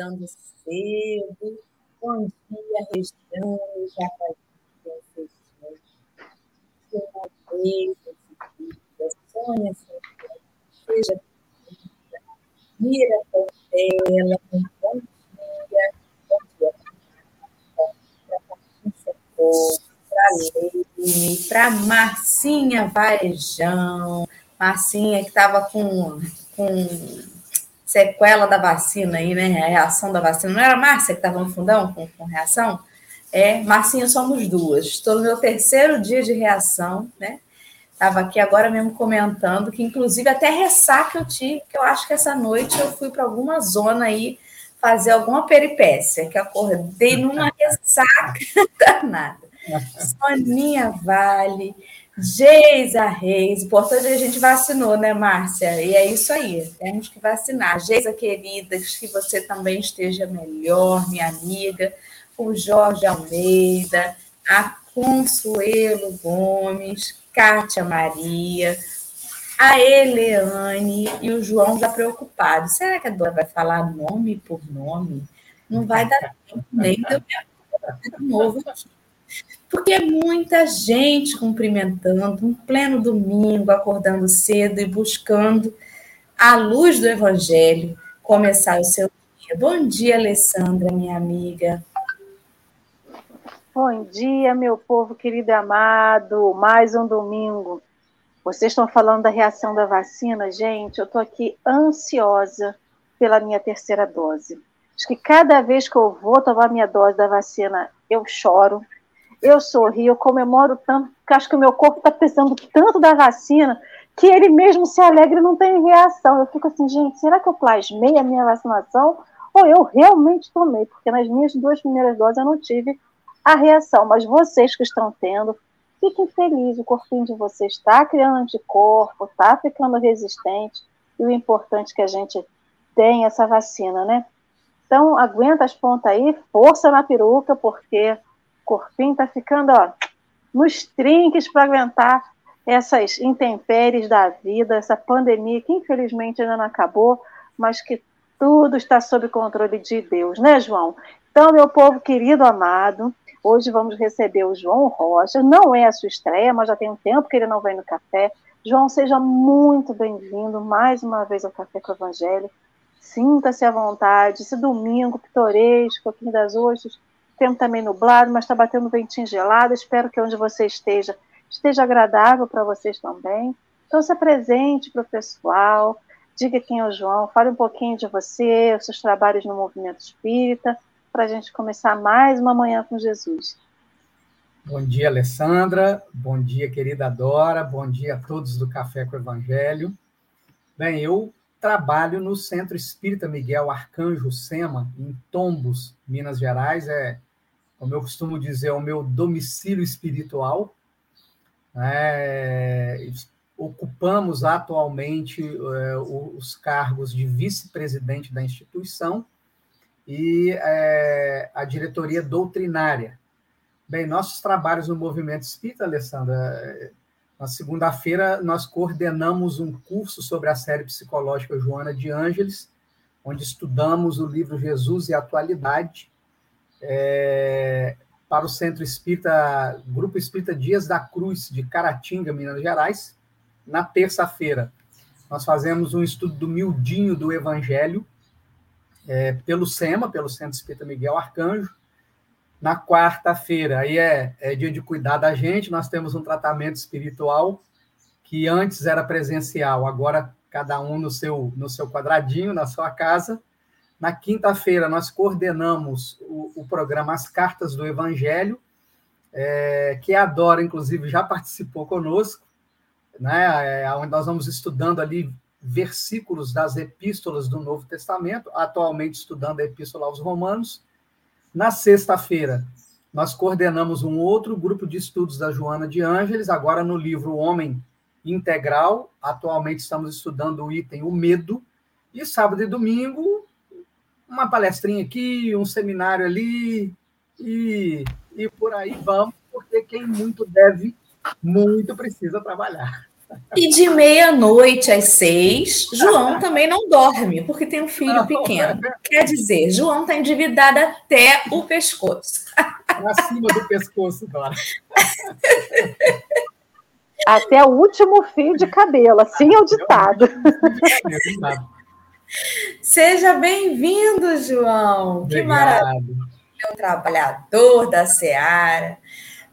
acordando cedo. Bom dia, região, já faz uma vez, Sônia, seja Mira Portela, bom dia, bom dia. Para Patrícia para Leime, para Marcinha Varejão, Marcinha que estava com, com sequela da vacina aí, né? A reação da vacina. Não era a Márcia que estava no fundão com, com reação? É, Marcinha, somos duas. Estou no meu terceiro dia de reação, né? Estava aqui agora mesmo comentando que, inclusive, até ressaca eu tive, que eu acho que essa noite eu fui para alguma zona aí fazer alguma peripécia, que acordei numa ressaca danada. Soninha Vale, Geisa Reis, importante é a gente vacinou, né, Márcia? E é isso aí, temos que vacinar. Geisa querida, que você também esteja melhor, minha amiga. O Jorge Almeida, a Consuelo Gomes, Kátia Maria, a Eleane e o João já preocupados. Será que a Dora vai falar nome por nome? Não vai dar tempo nem de novo aqui porque é muita gente cumprimentando, um pleno domingo, acordando cedo e buscando a luz do Evangelho começar o seu dia. Bom dia, Alessandra, minha amiga. Bom dia, meu povo querido e amado. Mais um domingo. Vocês estão falando da reação da vacina, gente. Eu estou aqui ansiosa pela minha terceira dose. Acho que cada vez que eu vou tomar minha dose da vacina, eu choro, eu sorrio, eu comemoro tanto, porque acho que o meu corpo está precisando tanto da vacina que ele mesmo se alegra e não tem reação. Eu fico assim, gente, será que eu plasmei a minha vacinação ou eu realmente tomei? Porque nas minhas duas primeiras doses eu não tive a reação, mas vocês que estão tendo, fiquem felizes, o corpinho de vocês está criando anticorpo, está ficando resistente, e o importante é que a gente tenha essa vacina, né? Então, aguenta as pontas aí, força na peruca, porque corpinho está ficando ó, nos trinques para aguentar essas intempéries da vida, essa pandemia que infelizmente ainda não acabou, mas que tudo está sob controle de Deus, né, João? Então, meu povo querido, amado, hoje vamos receber o João Rocha. Não é a sua estreia, mas já tem um tempo que ele não vem no café. João, seja muito bem-vindo mais uma vez ao Café com o Evangelho. Sinta-se à vontade. Esse domingo pitoresco aqui das Ostras, tempo também nublado, mas está batendo ventinho gelado. Espero que onde você esteja esteja agradável para vocês também. Então, se apresente para o pessoal, diga quem é o João, fale um pouquinho de você, os seus trabalhos no movimento espírita, para a gente começar mais uma manhã com Jesus. Bom dia, Alessandra. Bom dia, querida Dora. Bom dia a todos do Café com o Evangelho. Bem, eu trabalho no Centro Espírita Miguel Arcanjo Sema, em Tombos, Minas Gerais. É como eu costumo dizer, é o meu domicílio espiritual. É, ocupamos atualmente é, os cargos de vice-presidente da instituição e é, a diretoria doutrinária. Bem, nossos trabalhos no movimento espírita, Alessandra, é, na segunda-feira nós coordenamos um curso sobre a série psicológica Joana de Ângeles, onde estudamos o livro Jesus e a Atualidade, é, para o Centro Espírita, Grupo Espírita Dias da Cruz, de Caratinga, Minas Gerais. Na terça-feira, nós fazemos um estudo do miudinho do Evangelho, é, pelo SEMA, pelo Centro Espírita Miguel Arcanjo. Na quarta-feira, aí é, é dia de cuidar da gente, nós temos um tratamento espiritual que antes era presencial, agora cada um no seu, no seu quadradinho, na sua casa. Na quinta-feira, nós coordenamos o, o, programa As Cartas do Evangelho, é, que a Dora, inclusive, já participou conosco, né, é, onde nós vamos estudando ali versículos das epístolas do Novo Testamento, atualmente estudando a Epístola aos Romanos. Na sexta-feira, nós coordenamos um outro grupo de estudos da Joana de Ângeles, agora no livro Homem Integral. Atualmente estamos estudando o item O Medo. E sábado e domingo, uma palestrinha aqui, um seminário ali, e, e por aí vamos, porque quem muito deve, muito precisa trabalhar. E de meia-noite às seis, João também não dorme, porque tem um filho pequeno. Quer dizer, João está endividado até o pescoço. Acima do pescoço, Dora. Até o último fio de cabelo, assim é o ditado. Seja bem-vindo, João. Obrigado. Que maravilha. É um trabalhador da Seara.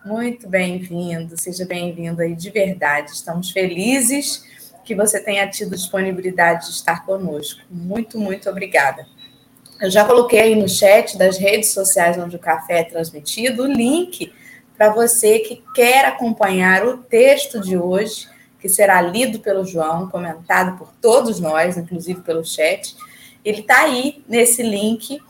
Muito bem-vindo, seja bem-vindo aí de verdade. Estamos felizes que você tenha tido disponibilidade de estar conosco. Muito, muito obrigada. Eu já coloquei aí no chat das redes sociais onde o café é transmitido o link para você que quer acompanhar o texto de hoje, que será lido pelo João, comentado por todos nós, inclusive pelo chat. Ele está aí nesse link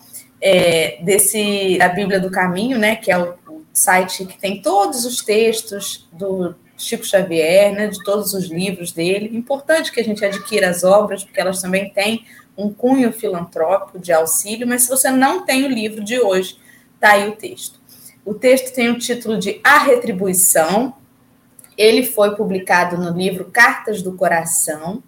é, desse da Bíblia do Caminho, né? Que é o, o, site que tem todos os textos do Chico Xavier, né? De todos os livros dele. Importante que a gente adquira as obras, porque elas também têm um cunho filantrópico de auxílio. Mas se você não tem o livro de hoje, tá aí o texto. O texto tem o título de A Retribuição. Ele foi publicado no livro Cartas do Coração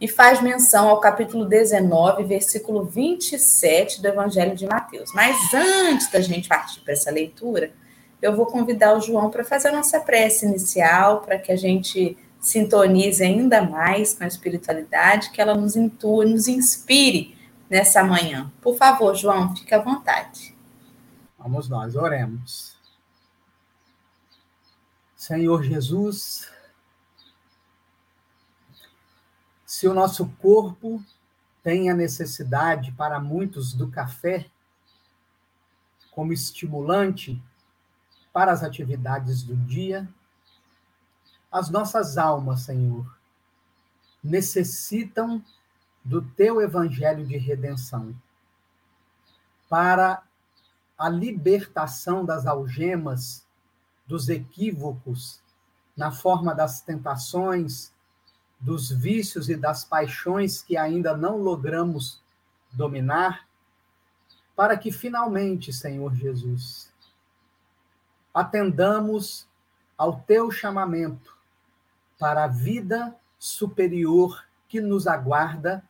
e faz menção ao capítulo 19, versículo 27 do Evangelho de Mateus. Mas antes da gente partir para essa leitura, eu vou convidar o João para fazer a nossa prece inicial, para que a gente sintonize ainda mais com a espiritualidade, que ela nos intue, nos inspire nessa manhã. Por favor, João, fique à vontade. Vamos nós, oremos. Senhor Jesus, se o nosso corpo tem a necessidade para muitos do café como estimulante para as atividades do dia, as nossas almas, Senhor, necessitam do teu evangelho de redenção para a libertação das algemas, dos equívocos, na forma das tentações, dos vícios e das paixões que ainda não logramos dominar, para que finalmente, Senhor Jesus, atendamos ao teu chamamento para a vida superior que nos aguarda,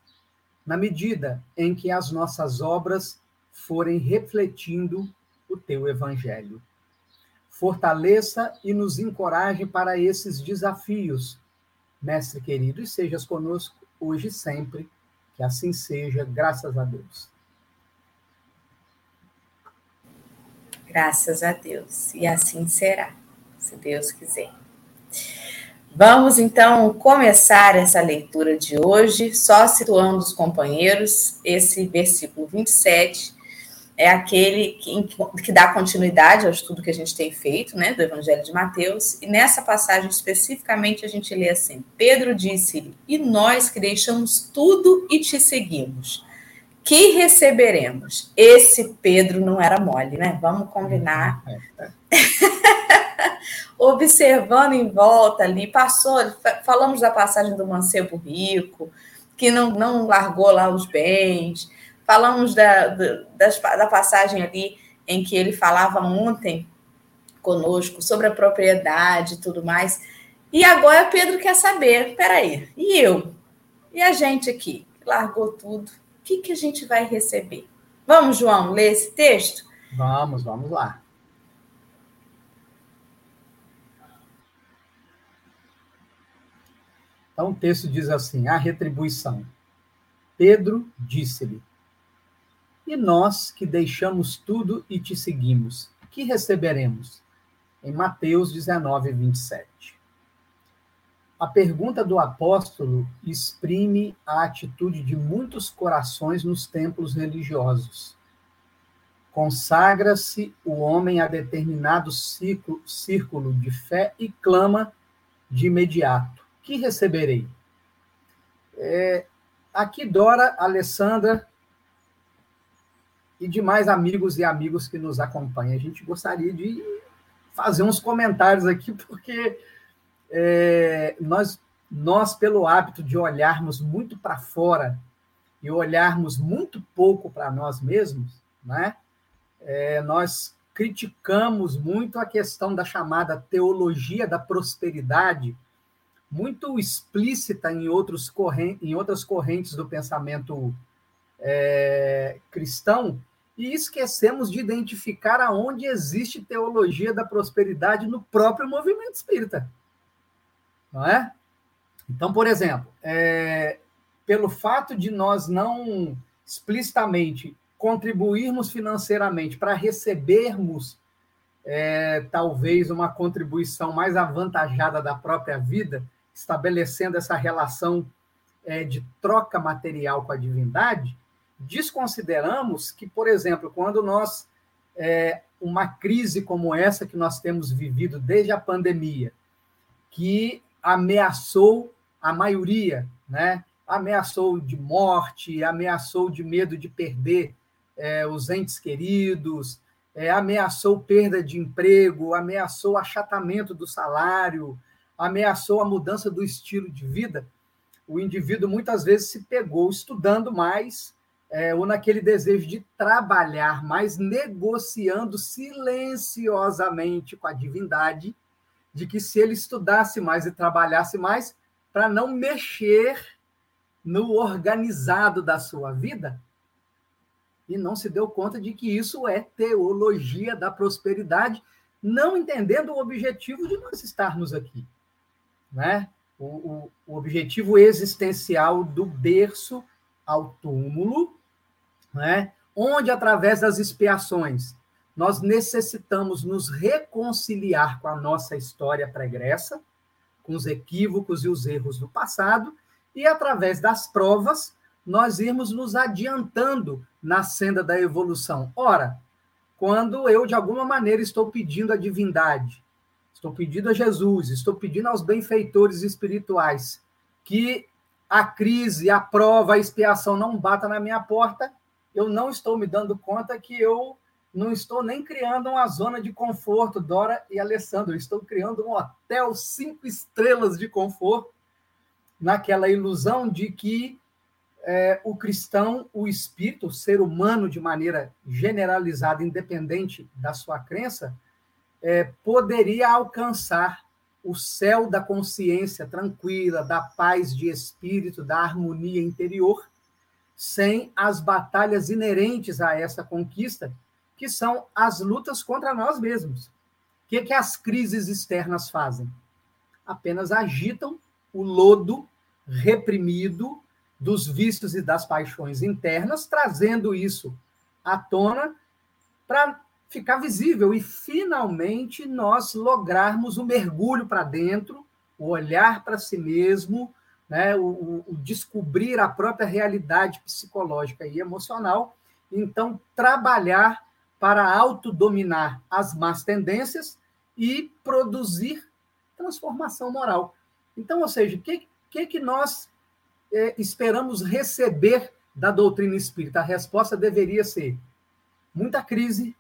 na medida em que as nossas obras forem refletindo o teu evangelho. Fortaleça e nos encoraje para esses desafios, mestre querido, e sejas conosco hoje e sempre. Que assim seja, graças a Deus. Graças a Deus. E assim será, se Deus quiser. Vamos então começar essa leitura de hoje, só situando os companheiros, esse versículo 27 é aquele que, que, dá continuidade ao estudo que a gente tem feito, né, do Evangelho de Mateus, e nessa passagem especificamente a gente lê assim: Pedro disse-lhe, e nós que deixamos tudo e te seguimos, que receberemos? Esse Pedro não era mole, né? Vamos combinar. Observando em volta ali, passou, falamos da passagem do mancebo rico, que não, não largou lá os bens Falamos da, da, da passagem ali em que ele falava ontem conosco sobre a propriedade e tudo mais. E agora Pedro quer saber: peraí, e eu? E a gente aqui, largou tudo, o que, que a gente vai receber? Vamos, João, ler esse texto? Vamos, vamos lá. Então o texto diz assim: a retribuição. Pedro disse-lhe: e nós que deixamos tudo e te seguimos, que receberemos? Em Mateus 19, 27. A pergunta do apóstolo exprime a atitude de muitos corações nos templos religiosos. Consagra-se o homem a determinado ciclo, círculo de fé e clama de imediato: Que receberei? É, aqui, Dora, Alessandra e demais amigos e amigos que nos acompanham. A gente gostaria de fazer uns comentários aqui, porque é, nós, nós, pelo hábito de olharmos muito para fora e olharmos muito pouco para nós mesmos, né? É, nós criticamos muito a questão da chamada teologia da prosperidade, muito explícita em, outros correntes, em outras correntes do pensamento é, cristão, e esquecemos de identificar aonde existe teologia da prosperidade no próprio movimento espírita. Não é? Então, por exemplo, é, pelo fato de nós não explicitamente contribuirmos financeiramente para recebermos é, talvez uma contribuição mais avantajada da própria vida, estabelecendo essa relação é, de troca material com a divindade, desconsideramos que, por exemplo, quando nós, é, uma crise como essa que nós temos vivido desde a pandemia, que ameaçou a maioria, né? ameaçou de morte, ameaçou de medo de perder é, os entes queridos, é, ameaçou perda de emprego, ameaçou achatamento do salário, ameaçou a mudança do estilo de vida, o indivíduo muitas vezes se pegou estudando mais, é, ou naquele desejo de trabalhar mais, negociando silenciosamente com a divindade, de que se ele estudasse mais e trabalhasse mais, para não mexer no organizado da sua vida, e não se deu conta de que isso é teologia da prosperidade, não entendendo o objetivo de nós estarmos aqui. Né? O, o, o objetivo existencial do berço ao túmulo, né? onde, através das expiações, nós necessitamos nos reconciliar com a nossa história pregressa, com os equívocos e os erros do passado, e através das provas, nós irmos nos adiantando na senda da evolução. Ora, quando eu, de alguma maneira, estou pedindo a divindade, estou pedindo a Jesus, estou pedindo aos benfeitores espirituais que a crise, a prova, a expiação não bata na minha porta, eu não estou me dando conta que eu não estou nem criando uma zona de conforto, Dora e Alessandro, eu estou criando um hotel cinco estrelas de conforto, naquela ilusão de que é, o cristão, o espírito, o ser humano de maneira generalizada, independente da sua crença, é, poderia alcançar o céu da consciência tranquila, da paz de espírito, da harmonia interior, sem as batalhas inerentes a essa conquista, que são as lutas contra nós mesmos. O que, que as crises externas fazem? Apenas agitam o lodo reprimido dos vícios e das paixões internas, trazendo isso à tona para ficar visível e finalmente nós lograrmos o mergulho para dentro, o olhar para si mesmo, né, o, o, descobrir a própria realidade psicológica e emocional, então trabalhar para autodominar as más tendências e produzir transformação moral. Então, ou seja, o que, que, que nós é, esperamos receber da doutrina espírita? A resposta deveria ser muita crise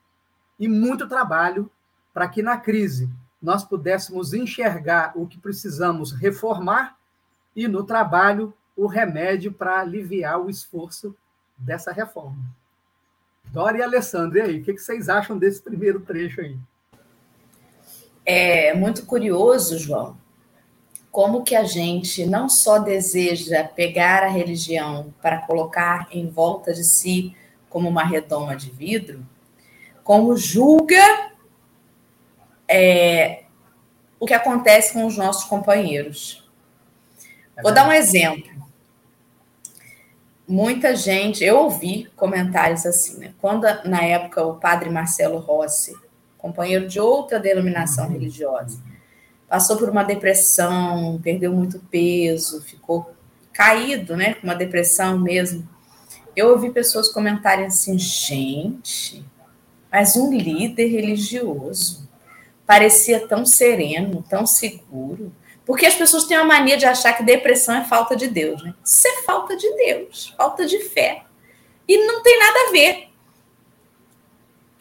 e muito trabalho para que na crise nós pudéssemos enxergar o que precisamos reformar e no trabalho o remédio para aliviar o esforço dessa reforma. Dora e Alessandro, e aí, o que vocês acham desse primeiro trecho aí? É muito curioso, João, como que a gente não só deseja pegar a religião para colocar em volta de si como uma redoma de vidro, como julga é, o que acontece com os nossos companheiros. É Vou dar um exemplo. Muita gente, eu ouvi comentários assim, né? Quando na época o padre Marcelo Rossi, companheiro de outra denominação religiosa, passou por uma depressão, perdeu muito peso, ficou caído, né, com uma depressão mesmo. Eu ouvi pessoas comentarem assim, gente, mas um líder religioso parecia tão sereno, tão seguro, porque as pessoas têm uma mania de achar que depressão é falta de Deus, né? Isso é falta de Deus, falta de fé. E não tem nada a ver.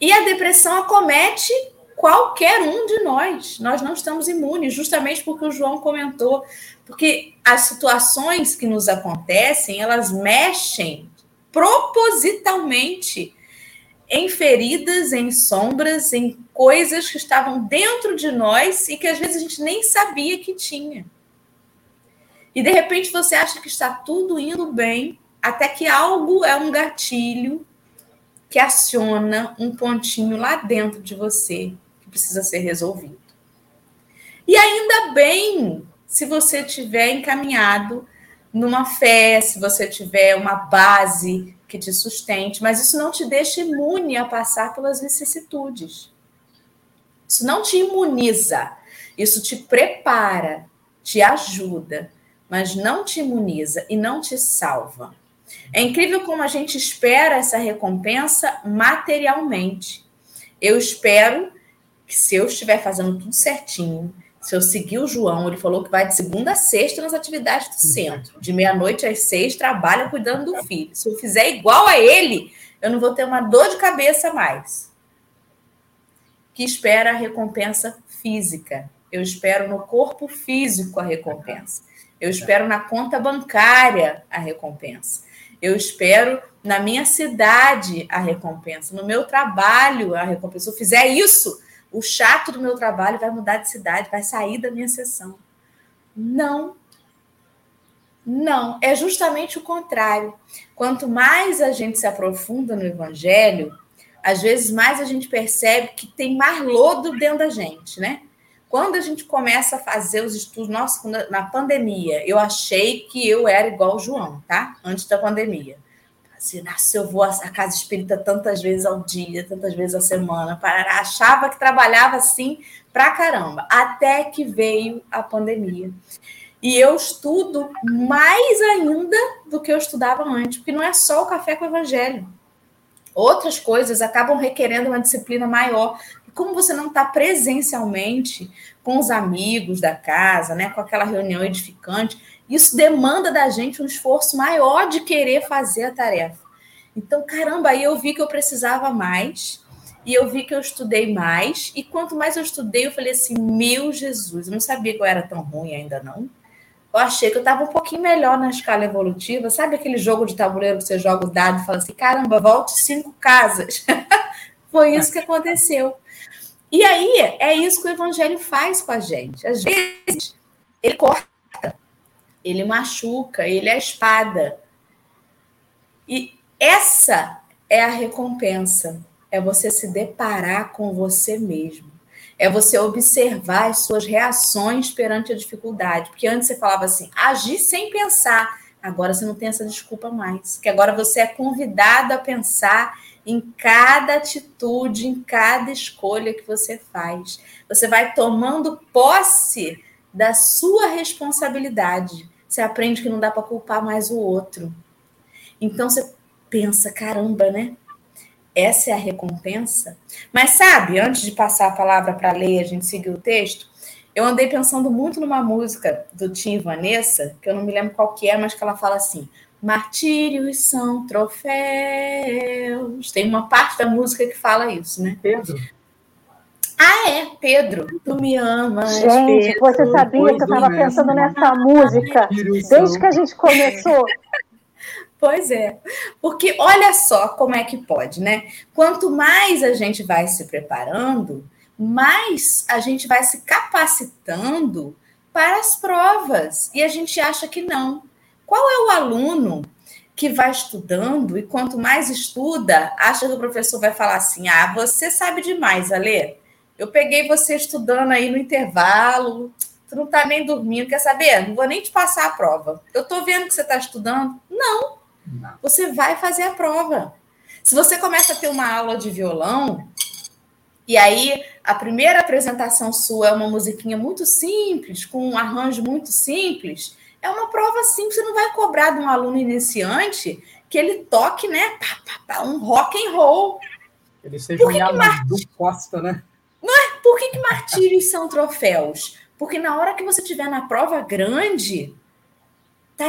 E a depressão acomete qualquer um de nós. Nós não estamos imunes, justamente porque o João comentou, porque as situações que nos acontecem, elas mexem propositalmente em feridas, em sombras, em coisas que estavam dentro de nós e que às vezes a gente nem sabia que tinha. E de repente você acha que está tudo indo bem, até que algo é um gatilho que aciona um pontinho lá dentro de você que precisa ser resolvido. E ainda bem se você tiver encaminhado numa fé, se você tiver uma base que te sustente, mas isso não te deixa imune a passar pelas vicissitudes. Isso não te imuniza, isso te prepara, te ajuda, mas não te imuniza e não te salva. É incrível como a gente espera essa recompensa materialmente. Eu espero que se eu estiver fazendo tudo certinho, se eu seguir o João, ele falou que vai de segunda a sexta nas atividades do centro. De meia-noite às seis, trabalha cuidando do filho. Se eu fizer igual a ele, eu não vou ter uma dor de cabeça mais. Que espera a recompensa física. Eu espero no corpo físico a recompensa. Eu espero na conta bancária a recompensa. Eu espero na minha cidade a recompensa, no meu trabalho a recompensa. Se eu fizer isso, o chato do meu trabalho vai mudar de cidade, vai sair da minha sessão. Não. Não, é justamente o contrário. Quanto mais a gente se aprofunda no evangelho, às vezes mais a gente percebe que tem mais lodo dentro da gente, né? Quando a gente começa a fazer os estudos, nossa, na pandemia, eu achei que eu era igual o João, tá? Antes da pandemia. Nossa, eu vou à casa espírita tantas vezes ao dia, tantas vezes a semana, para achava que trabalhava assim pra caramba, até que veio a pandemia. E eu estudo mais ainda do que eu estudava antes, porque não é só o café com o evangelho. Outras coisas acabam requerendo uma disciplina maior, como você não está presencialmente com os amigos da casa, né, com aquela reunião edificante, isso demanda da gente um esforço maior de querer fazer a tarefa. Então, caramba, aí eu vi que eu precisava mais, e eu vi que eu estudei mais, e quanto mais eu estudei, eu falei assim: meu Jesus, eu não sabia que eu era tão ruim ainda não. Eu achei que eu estava um pouquinho melhor na escala evolutiva. Sabe aquele jogo de tabuleiro que você joga o dado e fala assim: caramba, volte cinco casas. Foi isso que aconteceu. E aí, é isso que o evangelho faz com a gente. Às vezes, ele corta, ele machuca, ele é a espada. E essa é a recompensa. É você se deparar com você mesmo. É você observar as suas reações perante a dificuldade. Porque antes você falava assim, agir sem pensar. Agora você não tem essa desculpa mais. Que agora você é convidado a pensar em cada atitude, em cada escolha que você faz. Você vai tomando posse da sua responsabilidade. Você aprende que não dá para culpar mais o outro. Então você pensa, caramba, né? Essa é a recompensa. Mas sabe, antes de passar a palavra para ler, a gente seguir o texto, eu andei pensando muito numa música do Tim e Vanessa, que eu não me lembro qual que é, mas que ela fala assim: Martírios são troféus. Tem uma parte da música que fala isso, né? Pedro. Ah, é, Pedro, tu me amas. Gente, Pedro, você sabia que eu estava pensando nessa música desde que a gente começou? Pois é, porque olha só como é que pode, né? Quanto mais a gente vai se preparando, mais a gente vai se capacitando para as provas. E a gente acha que não. Qual é o aluno que vai estudando e quanto mais estuda, acha que o professor vai falar assim: ah, você sabe demais, Alê. Eu peguei você estudando aí no intervalo, tu não está nem dormindo, quer saber? Não vou nem te passar a prova. Eu estou vendo que você está estudando. Não. não. Você vai fazer a prova. Se você começa a ter uma aula de violão, e aí a primeira apresentação sua é uma musiquinha muito simples, com um arranjo muito simples, é uma prova simples, você não vai cobrar de um aluno iniciante que ele toque, né, pá, pá, pá, um rock and roll. Ele seja Por que um que Mart... do Costa, né? Não é? Por que, que martírios são troféus? Porque na hora que você estiver na prova grande, tá,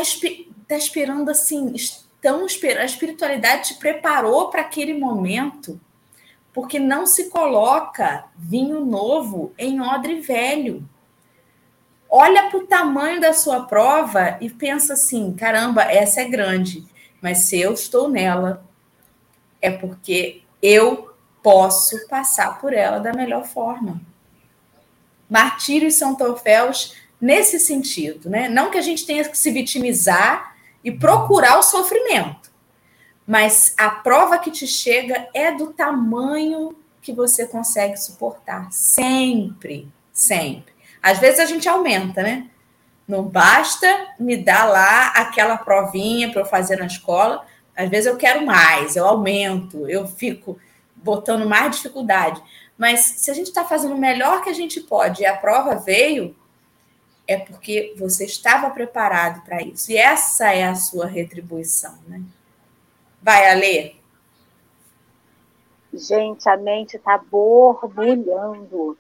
tá esperando assim, estão esperando, a espiritualidade te preparou para aquele momento, porque não se coloca vinho novo em odre velho olha para o tamanho da sua prova e pensa assim: caramba, essa é grande, mas se eu estou nela, é porque eu posso passar por ela da melhor forma. Martírios são troféus nesse sentido, né? Não que a gente tenha que se vitimizar e procurar o sofrimento, mas a prova que te chega é do tamanho que você consegue suportar. Sempre, sempre. Às vezes a gente aumenta, né? Não basta me dar lá aquela provinha para eu fazer na escola. Às vezes eu quero mais, eu aumento, eu fico botando mais dificuldade. Mas se a gente está fazendo o melhor que a gente pode e a prova veio, é porque você estava preparado para isso. E essa é a sua retribuição, né? Vai, Alê. Gente, a mente está borbulhando,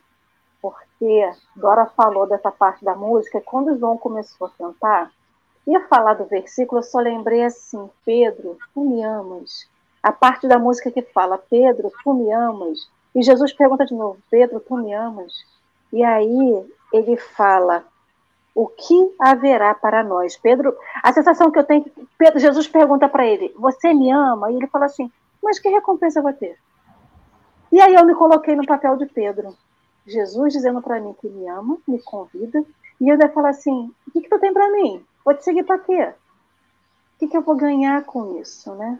porque Dora falou dessa parte da música, quando o João começou a cantar, ia falar do versículo, eu só lembrei assim, Pedro, tu me amas. A parte da música que fala, Pedro, tu me amas. E Jesus pergunta de novo, Pedro, tu me amas? E aí ele fala, o que haverá para nós? Pedro, a sensação que eu tenho, Pedro, Jesus pergunta para ele, você me ama? E ele fala assim, mas que recompensa eu vou ter? E aí eu me coloquei no papel de Pedro. Jesus dizendo para mim que me ama, me convida, e eu ainda falo assim, o que, que tu tem para mim? Vou te seguir para quê? O que, que eu vou ganhar com isso, né?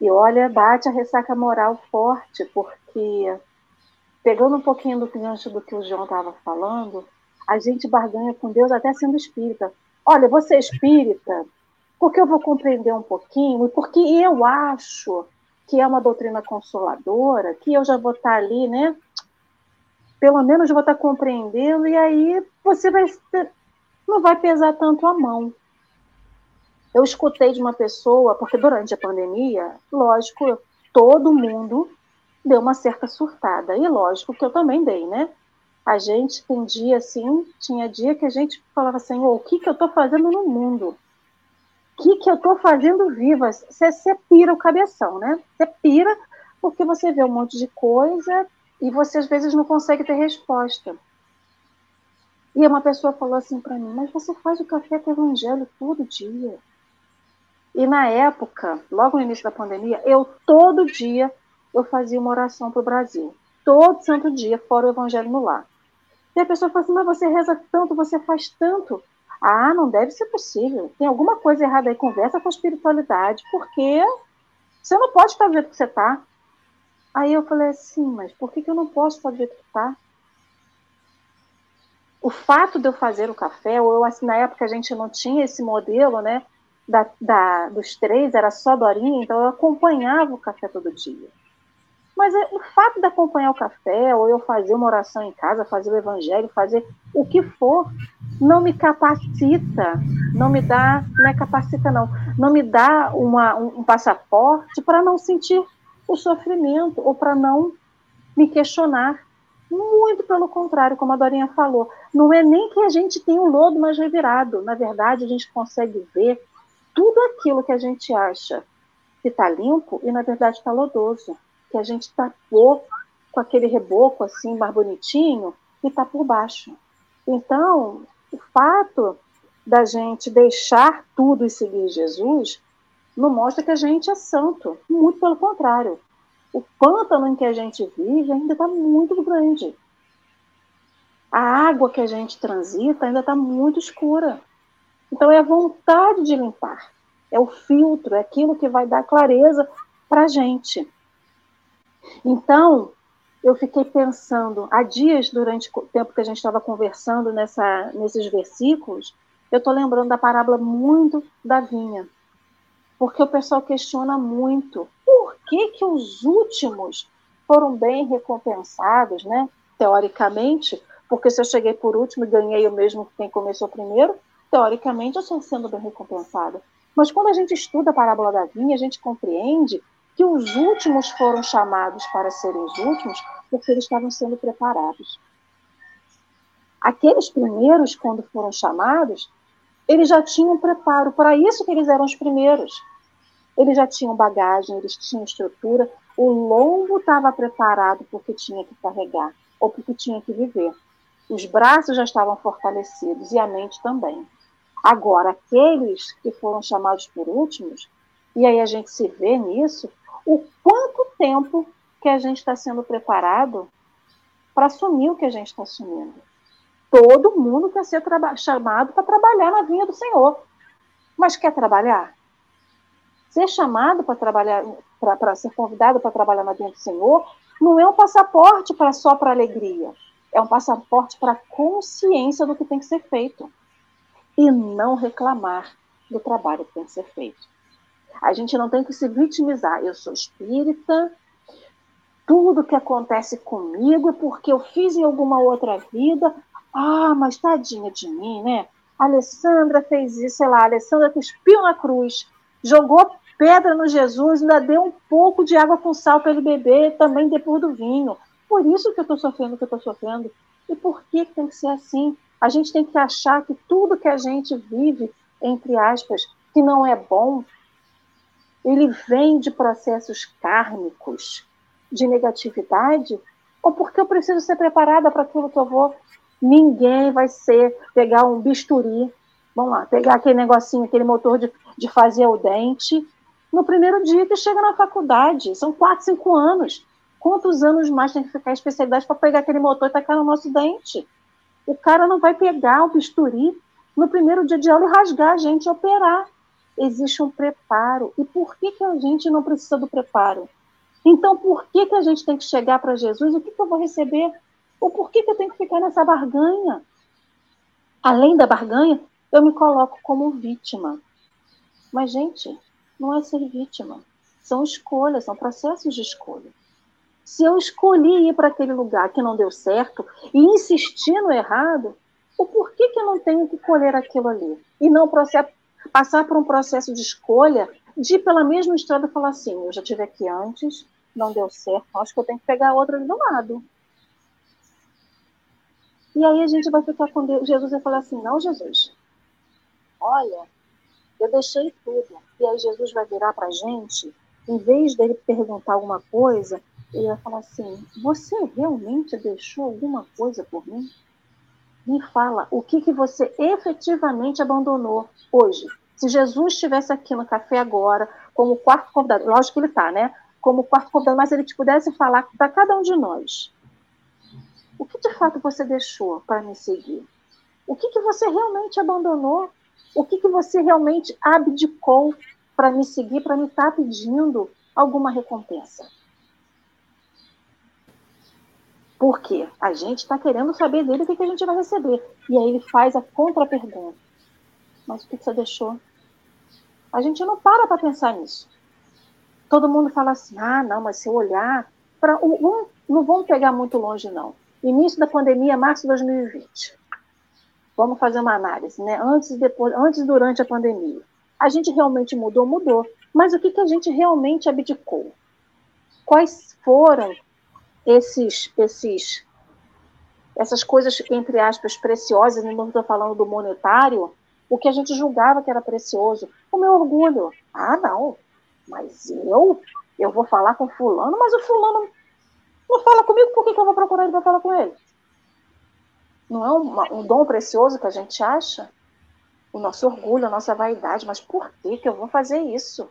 E olha, bate a ressaca moral forte, porque pegando um pouquinho do gancho do que o João estava falando, a gente barganha com Deus até sendo espírita. Olha, você é espírita, porque eu vou compreender um pouquinho, e porque eu acho que é uma doutrina consoladora, que eu já vou estar ali, né? Pelo menos vou estar compreendendo, e aí você vai não vai pesar tanto a mão. Eu escutei de uma pessoa, porque durante a pandemia, lógico, todo mundo deu uma certa surtada. E lógico que eu também dei, né? a gente tem dia assim, tinha dia que a gente falava assim, o que, que eu estou fazendo no mundo? O que, que eu estou fazendo viva? Você, pira o cabeção, né? Você pira porque você vê um monte de coisa e você às vezes não consegue ter resposta. E uma pessoa falou assim para mim, mas você faz o café com evangelho todo dia. E na época, logo no início da pandemia, eu todo dia eu fazia uma oração para o Brasil. Todo santo dia, fora o evangelho no lar. E a pessoa fala assim, mas você reza tanto, você faz tanto. Ah, não deve ser possível. Tem alguma coisa errada aí. Conversa com a espiritualidade, porque você não pode estar do jeito que você está. Aí eu falei assim, mas por que, que eu não posso estar do jeito que está? O fato de eu fazer o café, ou eu, assim, na época a gente não tinha esse modelo, né? Da, da, dos três, era só Dorinha, então eu acompanhava o café todo dia. Mas é, o fato de acompanhar o café, ou eu fazer uma oração em casa, fazer o evangelho, fazer o que for, não me capacita, não me dá, não é capacita não, não me dá uma, um, um passaporte para não sentir o sofrimento, ou para não me questionar. Muito pelo contrário, como a Dorinha falou, não é nem que a gente tem um lodo mais revirado, na verdade a gente consegue ver tudo aquilo que a gente acha que está limpo e na verdade está lodoso que a gente tapou com aquele reboco assim, mais bonitinho, e está por baixo. Então, o fato da gente deixar tudo e seguir Jesus não mostra que a gente é santo. Muito pelo contrário. O pântano em que a gente vive ainda está muito grande. A água que a gente transita ainda está muito escura. Então é a vontade de limpar. É o filtro, é aquilo que vai dar clareza para a gente. Então, eu fiquei pensando, há dias, durante o tempo que a gente estava conversando nessa, nesses versículos, eu estou lembrando da parábola muito da vinha. Porque o pessoal questiona muito por que, que os últimos foram bem recompensados, né? Teoricamente, porque se eu cheguei por último e ganhei o mesmo que quem começou primeiro, teoricamente eu estou sendo bem recompensada. Mas quando a gente estuda a parábola da vinha, a gente compreende que os últimos foram chamados para serem os últimos porque eles estavam sendo preparados. Aqueles primeiros, quando foram chamados, eles já tinham preparo, para isso que eles eram os primeiros. Eles já tinham bagagem, eles tinham estrutura, o lombo estava preparado porque tinha que carregar, ou porque tinha que viver. Os braços já estavam fortalecidos e a mente também. Agora, aqueles que foram chamados por últimos, e aí a gente se vê nisso, o quanto tempo que a gente está sendo preparado para assumir o que a gente está assumindo. Todo mundo quer ser chamado para trabalhar na vinha do Senhor. Mas quer trabalhar? Ser chamado para trabalhar, para ser convidado para trabalhar na vinha do Senhor, não é um passaporte para só para alegria. É um passaporte para consciência do que tem que ser feito. E não reclamar do trabalho que tem que ser feito. A gente não tem que se vitimizar. Eu sou espírita, tudo que acontece comigo é porque eu fiz em alguma outra vida, ah, mas tadinha de mim, né? A Alessandra fez isso, sei lá, a Alessandra cuspiu na cruz, jogou pedra no Jesus, ainda deu um pouco de água com sal para ele beber também depois do vinho. Por isso que eu estou sofrendo o que eu estou sofrendo. E por que tem que ser assim? A gente tem que achar que tudo que a gente vive, entre aspas, que não é bom, ele vem de processos kármicos, de negatividade, ou porque eu preciso ser preparada para aquilo que eu vou Ninguém vai ser pegar um bisturi, vamos lá, pegar aquele negocinho, aquele motor de, de fazer o dente, no primeiro dia que chega na faculdade. São quatro, cinco anos. Quantos anos mais tem que ficar especialidade para pegar aquele motor e tacar no nosso dente? O cara não vai pegar o bisturi no primeiro dia de aula e rasgar a gente operar. Existe um preparo. E por que, que a gente não precisa do preparo? Então, por que, que a gente tem que chegar para Jesus? O que, que eu vou receber? O porquê que eu tenho que ficar nessa barganha? Além da barganha, eu me coloco como vítima. Mas, gente, não é ser vítima. São escolhas, são processos de escolha. Se eu escolhi ir para aquele lugar que não deu certo e insistir no errado, o porquê que eu não tenho que colher aquilo ali? E não passar por um processo de escolha de ir pela mesma estrada e falar assim, eu já tive aqui antes, não deu certo, acho que eu tenho que pegar outra ali do lado. E aí a gente vai ficar com Deus. Jesus vai falar assim: não, Jesus, olha, eu deixei tudo. E aí Jesus vai virar para a gente, em vez dele perguntar alguma coisa, ele vai falar assim: você realmente deixou alguma coisa por mim? Me fala, o que, que você efetivamente abandonou hoje? Se Jesus estivesse aqui no café agora, como quarto convidado, lógico que ele está, né? Como quarto convidado, mas ele te pudesse falar para cada um de nós o que de fato você deixou para me seguir? O que, que você realmente abandonou? O que, que você realmente abdicou para me seguir, para me estar tá pedindo alguma recompensa? Porque a gente está querendo saber dele o que, que a gente vai receber. E aí ele faz a contra-pergunta. Mas o que, você deixou? A gente não para para pensar nisso. Todo mundo fala assim: ah, não, mas se eu olhar. Pra, um, não vamos pegar muito longe, não. Início da pandemia, março de 2020. Vamos fazer uma análise, né? Antes e depois, antes durante a pandemia. A gente realmente mudou, mudou. Mas o que, que a gente realmente abdicou? Quais foram esses, esses, essas coisas entre aspas preciosas? Não estou falando do monetário. O que a gente julgava que era precioso, o meu orgulho. Ah, não. Mas eu, eu vou falar com fulano, mas o fulano não fala comigo, por que, que eu vou procurar ele para falar com ele? Não é um, dom precioso que a gente acha? O nosso orgulho, a nossa vaidade, mas por que, que eu vou fazer isso?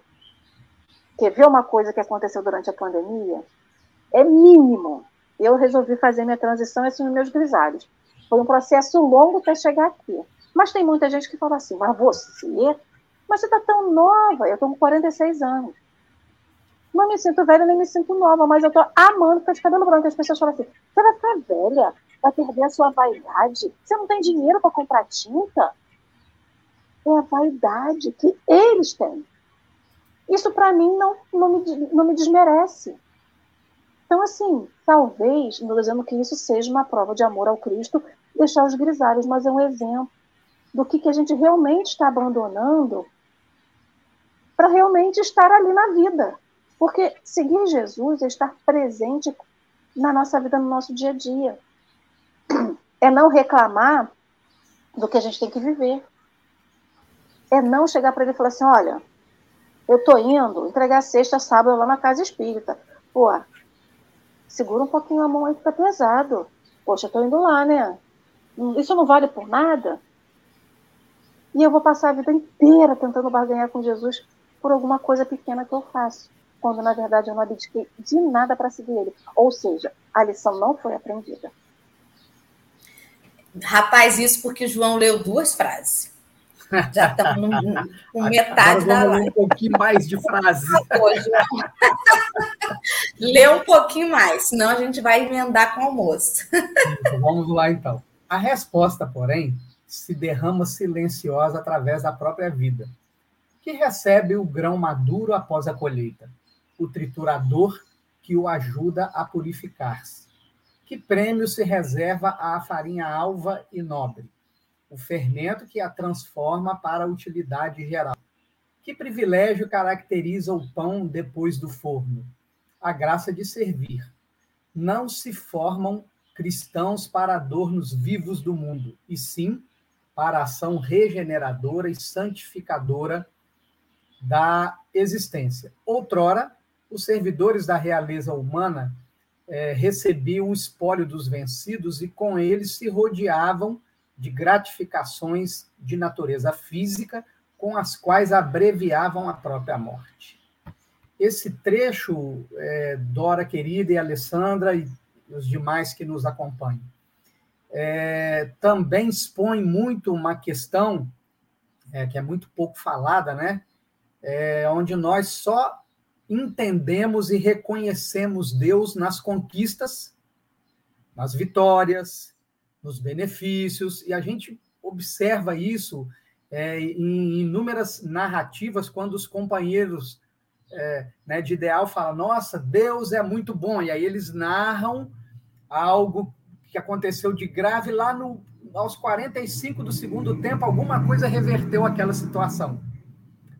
Quer ver uma coisa que aconteceu durante a pandemia? É mínimo. Eu resolvi fazer minha transição esses nos meus grisalhos. Foi um processo longo até chegar aqui. Mas tem muita gente que fala assim, mas você? Mas você está tão nova, eu estou com 46 anos. Não me sinto velha, nem me sinto nova, mas eu tô amando ficar de cabelo branco. As pessoas falam assim: você vai ficar velha? Vai perder a sua vaidade? Você não tem dinheiro para comprar tinta? É a vaidade que eles têm. Isso para mim não, não, me, não me desmerece. Então, assim, talvez, não dizendo que isso seja uma prova de amor ao Cristo, deixar os grisalhos, mas é um exemplo do que, que a gente realmente está abandonando para realmente estar ali na vida. Porque seguir Jesus é estar presente na nossa vida, no nosso dia a dia. É não reclamar do que a gente tem que viver. É não chegar para ele e falar assim: olha, eu tô indo entregar sexta, sábado lá na casa espírita. Pô, segura um pouquinho a mão aí, fica pesado. Poxa, eu tô indo lá, né? Isso não vale por nada. E eu vou passar a vida inteira tentando barganhar com Jesus por alguma coisa pequena que eu faço quando na verdade eu não abdiquei de nada para seguir ele. Ou seja, a lição não foi aprendida. Rapaz, isso porque João leu duas frases. Já estamos com metade da live. um pouquinho mais de frase. Lê um pouquinho mais, senão a gente vai emendar com o almoço. Vamos lá, então. A resposta, porém, se derrama silenciosa através da própria vida, que recebe o grão maduro após a colheita, o triturador que o ajuda a purificar-se. Que prêmio se reserva à farinha alva e nobre? O fermento que a transforma para a utilidade geral. Que privilégio caracteriza o pão depois do forno? A graça de servir. Não se formam cristãos para adornos vivos do mundo, e sim para a ação regeneradora e santificadora da existência. Outrora, os servidores da realeza humana é, recebiam o espólio dos vencidos e com eles se rodeavam de gratificações de natureza física, com as quais abreviavam a própria morte. Esse trecho, é, Dora querida e Alessandra e os demais que nos acompanham. É, também expõe muito uma questão é, que é muito pouco falada, né? É, onde nós só entendemos e reconhecemos Deus nas conquistas, nas vitórias, nos benefícios, e a gente observa isso é, em inúmeras narrativas quando os companheiros é, né, de ideal falam: Nossa, Deus é muito bom, e aí eles narram algo que aconteceu de grave lá no, aos 45 do segundo tempo, alguma coisa reverteu aquela situação.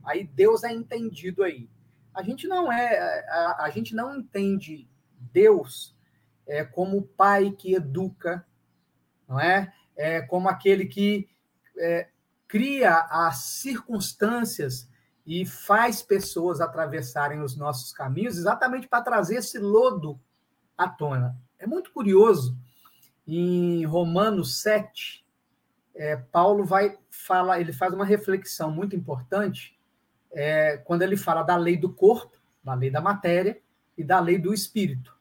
Aí Deus é entendido aí. A gente não é, a, a gente não entende Deus é, como pai que educa, não é? é como aquele que é, cria as circunstâncias e faz pessoas atravessarem os nossos caminhos exatamente para trazer esse lodo à tona. É muito curioso, em Romanos 7, é, Paulo vai falar, ele faz uma reflexão muito importante é, quando ele fala da lei do corpo, da lei da matéria e da lei do espírito.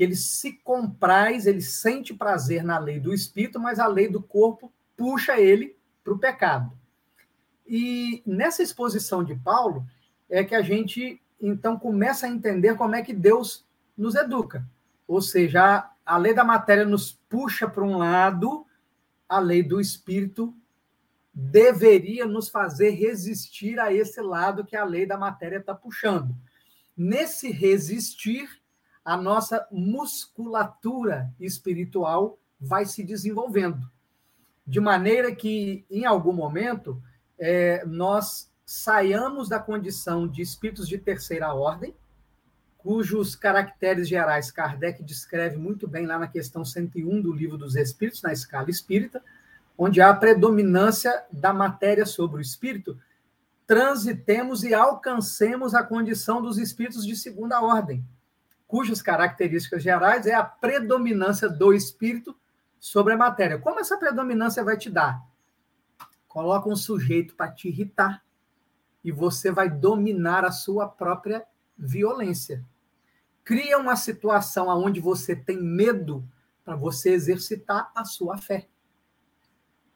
Que ele se compraz, ele sente prazer na lei do espírito, mas a lei do corpo puxa ele para o pecado. E nessa exposição de Paulo é que a gente então começa a entender como é que Deus nos educa. Ou seja, a, lei da matéria nos puxa para um lado, a lei do espírito deveria nos fazer resistir a esse lado que a lei da matéria está puxando. Nesse resistir, a nossa musculatura espiritual vai se desenvolvendo. De maneira que, em algum momento, é, nós saiamos da condição de espíritos de terceira ordem, cujos caracteres gerais Kardec descreve muito bem lá na questão 101 do Livro dos Espíritos, na escala espírita, onde há a predominância da matéria sobre o espírito, transitemos e alcancemos a condição dos espíritos de segunda ordem, cujas características gerais é a predominância do espírito sobre a matéria. Como essa predominância vai te dar? Coloca um sujeito para te irritar e você vai dominar a sua própria violência. Cria uma situação onde você tem medo para você exercitar a sua fé.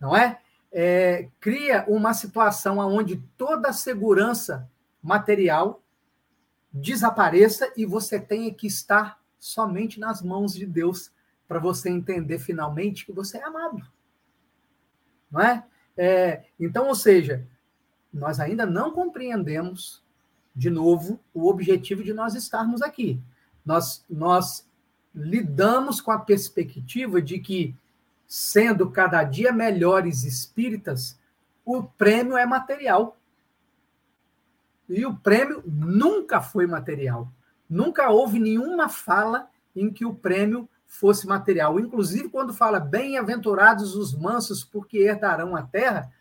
Não é? é? Cria uma situação onde toda a segurança material desapareça e você tenha que estar somente nas mãos de Deus para você entender finalmente que você é amado. Não é? é? Então, ou seja, nós ainda não compreendemos de novo, o objetivo de nós estarmos aqui. Nós, nós lidamos com a perspectiva de que, sendo cada dia melhores espíritas, o prêmio é material. E o prêmio nunca foi material. Nunca houve nenhuma fala em que o prêmio fosse material. Inclusive, quando fala bem-aventurados os mansos, porque herdarão a terra,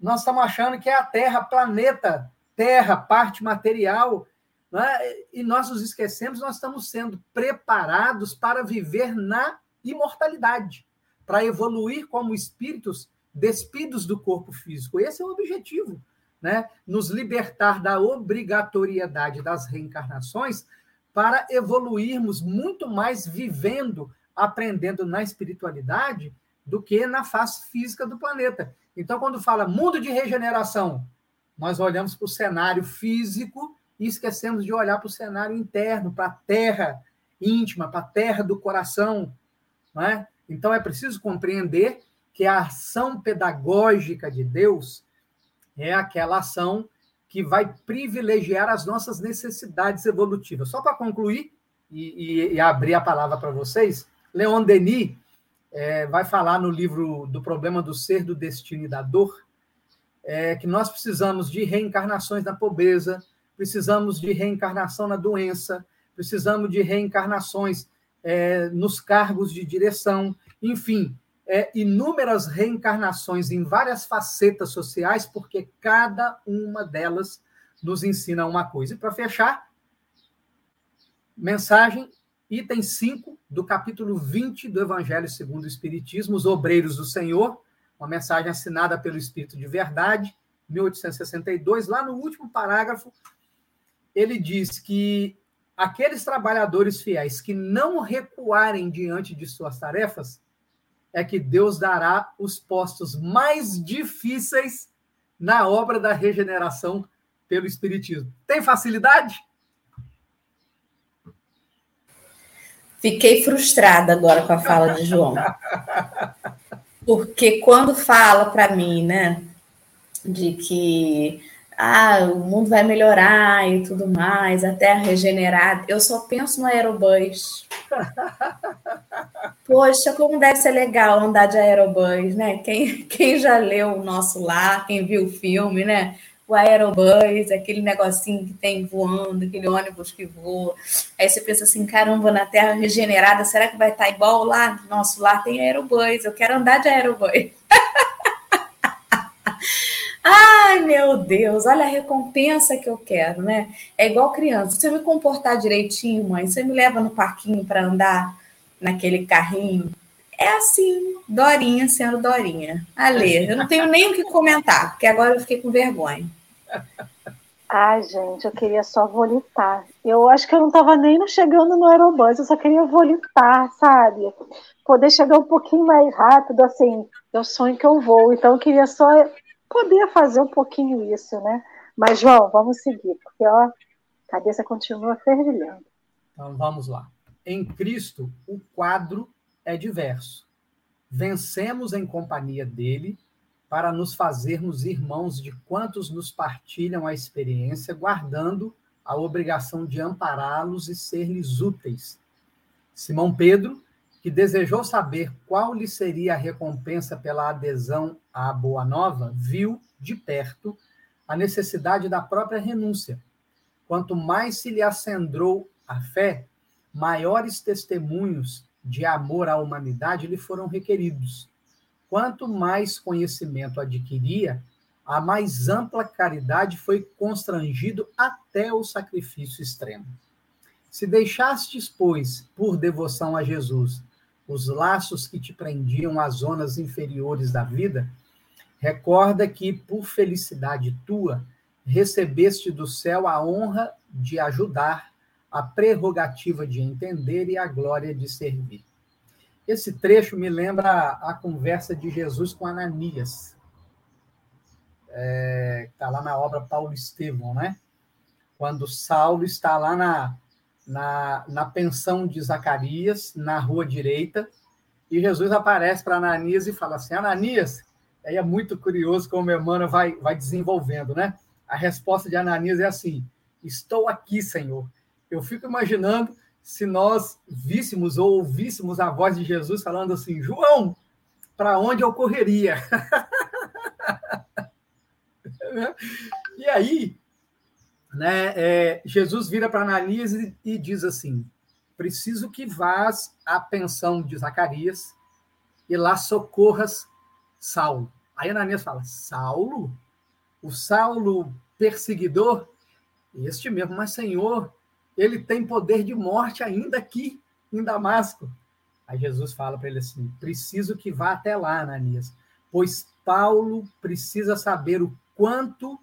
nós estamos achando que é a terra, planeta terra, parte material, é? e nós nos esquecemos, nós estamos sendo preparados para viver na imortalidade, para evoluir como espíritos despidos do corpo físico. Esse é o objetivo, né? Nos libertar da obrigatoriedade das reencarnações para evoluirmos muito mais vivendo, aprendendo na espiritualidade do que na face física do planeta. Então, quando fala mundo de regeneração, nós olhamos para o cenário físico e esquecemos de olhar para o cenário interno, para a terra íntima, para a terra do coração. Não é? Então, é preciso compreender que a ação pedagógica de Deus é aquela ação que vai privilegiar as nossas necessidades evolutivas. Só para concluir e, e, e, abrir a palavra para vocês, Leon Denis é, vai falar no livro do problema do ser, do destino e da dor, é, que nós precisamos de reencarnações na pobreza, precisamos de reencarnação na doença, precisamos de reencarnações é, nos cargos de direção, enfim, é, inúmeras reencarnações em várias facetas sociais, porque cada uma delas nos ensina uma coisa. E para fechar, mensagem, item 5 do capítulo 20 do Evangelho segundo o Espiritismo, Os Obreiros do Senhor, uma mensagem assinada pelo Espírito de Verdade, 1862, lá no último parágrafo, ele diz que aqueles trabalhadores fiéis que não recuarem diante de suas tarefas, é que Deus dará os postos mais difíceis na obra da regeneração pelo Espiritismo. Tem facilidade? Fiquei frustrada agora com a fala de João. Porque quando fala para mim, né, de que ah, o mundo vai melhorar e tudo mais, a terra regenerada, eu só penso no aerobus. Poxa, como deve ser legal andar de aerobus, né? Quem, quem já leu o nosso lar, quem viu o filme, né? O aerobus, aquele negocinho que tem voando, aquele ônibus que voa. Aí você pensa assim, caramba, na Terra regenerada, será que vai estar igual lá? Nosso lar tem aerobus, eu quero andar de aerobus. Ai, meu Deus, olha a recompensa que eu quero, né? É igual criança. Se eu me comportar direitinho, mãe, você me leva no parquinho para andar naquele carrinho. É assim, Dorinha sendo Dorinha. Ale, eu não tenho nem o que comentar, porque agora eu fiquei com vergonha. Ai, gente, eu queria só volitar. Eu acho que eu não estava nem chegando no aerobus, eu só queria volitar, sabe? Poder chegar um pouquinho mais rápido, assim, eu sonho que eu vou. Então eu queria só poder fazer um pouquinho isso, né? Mas, João, vamos seguir, porque ó, a cabeça continua fervilhando. Então vamos lá. Em Cristo, o quadro é diverso. Vencemos em companhia dele para nos fazermos irmãos de quantos nos partilham a experiência, guardando a obrigação de ampará-los e ser-lhes úteis. Simão Pedro, que desejou saber qual lhe seria a recompensa pela adesão à Boa Nova, viu de perto a necessidade da própria renúncia. Quanto mais se lhe acendrou a fé, maiores testemunhos de amor à humanidade lhe foram requeridos. Quanto mais conhecimento adquiria, a mais ampla caridade foi constrangido até o sacrifício extremo. Se deixastes, pois, por devoção a Jesus, os laços que te prendiam às zonas inferiores da vida, recorda que, por felicidade tua, recebeste do céu a honra de ajudar a prerrogativa de entender e a glória de servir. Esse trecho me lembra a conversa de Jesus com Ananias, é, está lá na obra Paulo Estevão, né? Quando Saulo está lá na, na, na pensão de Zacarias, na rua direita, e Jesus aparece para Ananias e fala assim: Ananias, aí é muito curioso como Emmanuel vai, vai desenvolvendo, né? A resposta de Ananias é assim: Estou aqui, Senhor eu fico imaginando se nós víssemos ou ouvíssemos a voz de Jesus falando assim: João, para onde eu correria? e aí, né, é, Jesus vira para Ananias e, e diz assim: preciso que vás à pensão de Zacarias e lá socorras Saulo. Aí Ananias fala: Saulo? O Saulo perseguidor? Este mesmo, mas Senhor, ele tem poder de morte ainda aqui em Damasco. Aí Jesus fala para ele assim: preciso que vá até lá, Ananias, pois Paulo precisa saber o quanto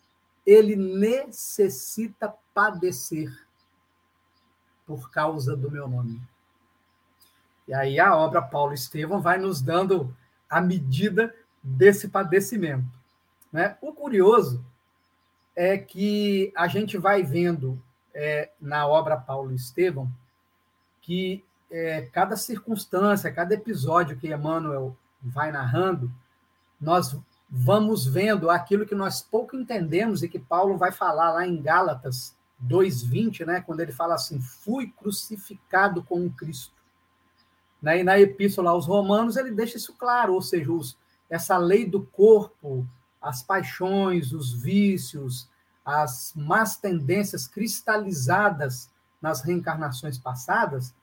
ele necessita padecer por causa do meu nome. E aí a obra Paulo Estevão vai nos dando à medida desse padecimento. Né? O curioso é que a gente vai vendo é, na obra Paulo Estevão que é, cada circunstância, cada episódio que Emmanuel vai narrando, nós vamos vendo aquilo que nós pouco entendemos e que Paulo vai falar lá em Gálatas 2:20, né, quando ele fala assim: "Fui crucificado com Cristo". Né? E na epístola aos Romanos ele deixa isso claro, ou seja, os, essa lei do corpo, as paixões, os vícios, as más tendências cristalizadas nas reencarnações passadas,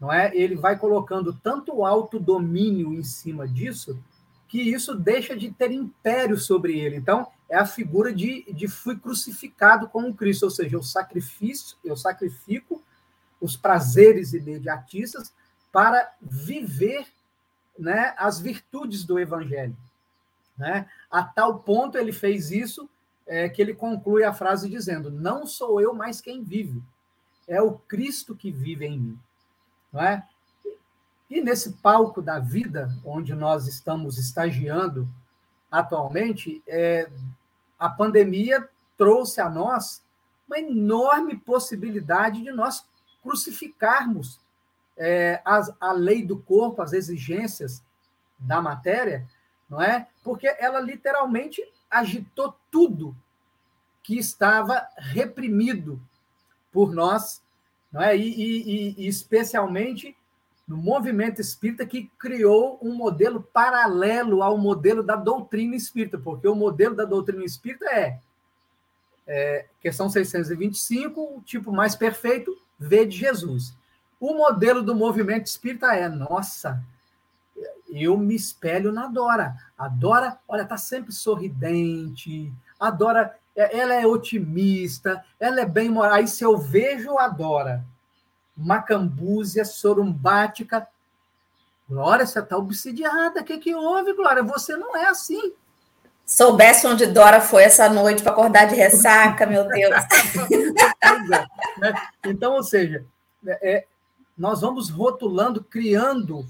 não é? Ele vai colocando tanto autodomínio em cima disso que isso deixa de ter império sobre ele. Então, é a figura de, de fui crucificado com Cristo, ou seja, eu sacrifício, eu sacrifico os prazeres imediatistas para viver né, as virtudes do evangelho. Né? A tal ponto ele fez isso é, que ele conclui a frase dizendo: Não sou eu mais quem vive, é o Cristo que vive em mim. Não é? E nesse palco da vida, onde nós estamos estagiando atualmente, é, a pandemia trouxe a nós uma enorme possibilidade de nós crucificarmos é, a, a lei do corpo, as exigências da matéria, não é? Porque ela literalmente agitou tudo que estava reprimido por nós, não é? E, e, e, especialmente no movimento espírita que criou um modelo paralelo ao modelo da doutrina espírita, porque o modelo da doutrina espírita é, é questão 625, o tipo mais perfeito, vê de Jesus. O modelo do movimento espírita é, nossa, eu me espelho na Dora. A Dora, olha, tá sempre sorridente. A Dora, é, ela é otimista, ela é bem moral. Aí se eu vejo a Dora, macambúzia, sorumbática, Glória, você está obsidiada. O que, que houve, Glória? Você não é assim. Soubesse onde Dora foi essa noite para acordar de ressaca, meu Deus. É, então, ou seja, é, nós vamos rotulando, criando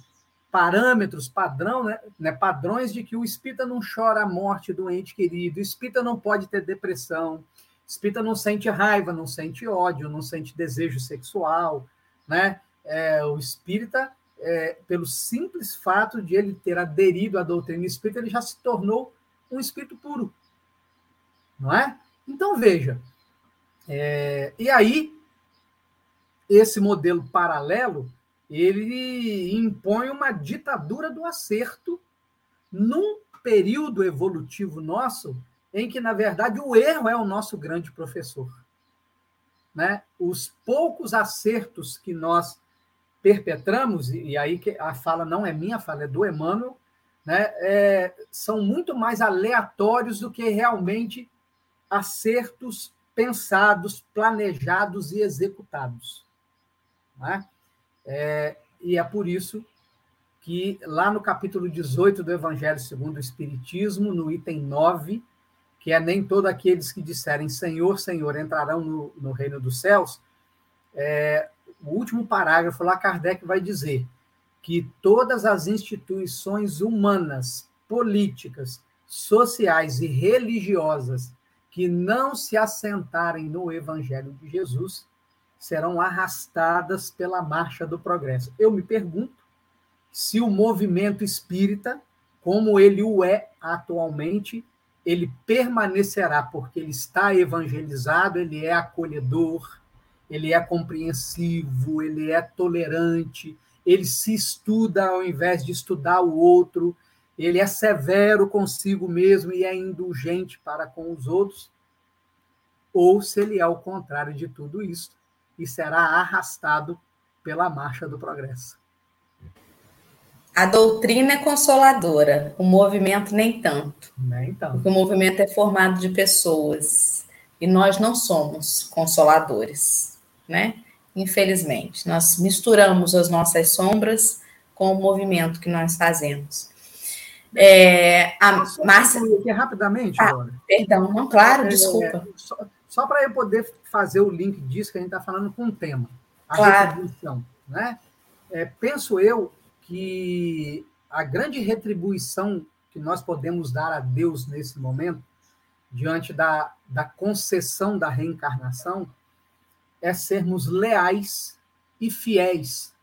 parâmetros, padrão, né, né, padrões de que o espírita não chora a morte do ente querido, o espírita não pode ter depressão, o espírita não sente raiva, não sente ódio, não sente desejo sexual, né? É, o espírita, é, pelo simples fato de ele ter aderido à doutrina espírita, ele já se tornou um espírito puro, não é? Então veja, é, e aí esse modelo paralelo ele impõe uma ditadura do acerto num período evolutivo nosso em que, na verdade, o erro é o nosso grande professor. Né? Os poucos acertos que nós perpetramos, e aí a fala não é minha, a fala é do Emmanuel, né? É, são muito mais aleatórios do que realmente acertos pensados, planejados e executados. Né? É, e é por isso que lá no capítulo 18 do Evangelho segundo o Espiritismo, no item 9, que é nem todos aqueles que disserem Senhor, Senhor entrarão no, no reino dos céus, é, o último parágrafo lá, Kardec vai dizer que todas as instituições humanas, políticas, sociais e religiosas que não se assentarem no Evangelho de Jesus serão arrastadas pela marcha do progresso. Eu me pergunto se o movimento espírita, como ele o é atualmente, ele permanecerá porque ele está evangelizado, ele é acolhedor, ele é compreensivo, ele é tolerante, ele se estuda ao invés de estudar o outro, ele é severo consigo mesmo e é indulgente para com os outros, ou se ele é o contrário de tudo isso e será arrastado pela marcha do progresso. A doutrina é consoladora, o movimento nem tanto. Nem tanto. Porque o movimento é formado de pessoas e nós não somos consoladores, né? Infelizmente, nós misturamos as nossas sombras com o movimento que nós fazemos. É, a Márcia. Aqui rapidamente, ah, Perdão, não, claro, é, desculpa. Só, só para eu poder fazer o link disso que a gente está falando com o tema, a claro. Né? É, penso eu que a grande retribuição que nós podemos dar a Deus nesse momento, diante da, da concessão da reencarnação, é sermos leais e fiéis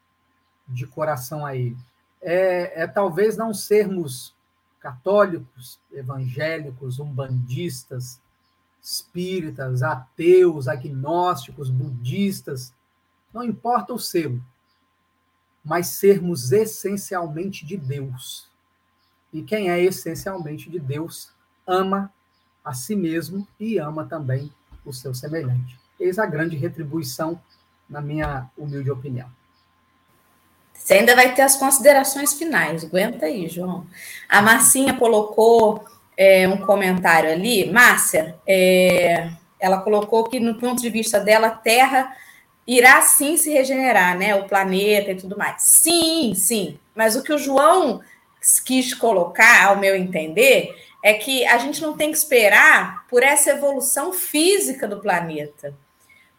de coração a Ele. É, é talvez não sermos católicos, evangélicos, umbandistas, espíritas, ateus, agnósticos, budistas, não importa o selo, mas sermos essencialmente de Deus. E quem é essencialmente de Deus ama a si mesmo e ama também o seu semelhante. Eis a grande retribuição, na minha humilde opinião. Você ainda vai ter as considerações finais. Aguenta aí, João. A Marcinha colocou é, um comentário ali. Márcia, é, ela colocou que, no ponto de vista dela, Terra irá sim se regenerar, né? O planeta e tudo mais. Sim, sim. Mas o que o João quis colocar, ao meu entender, é que a gente não tem que esperar por essa evolução física do planeta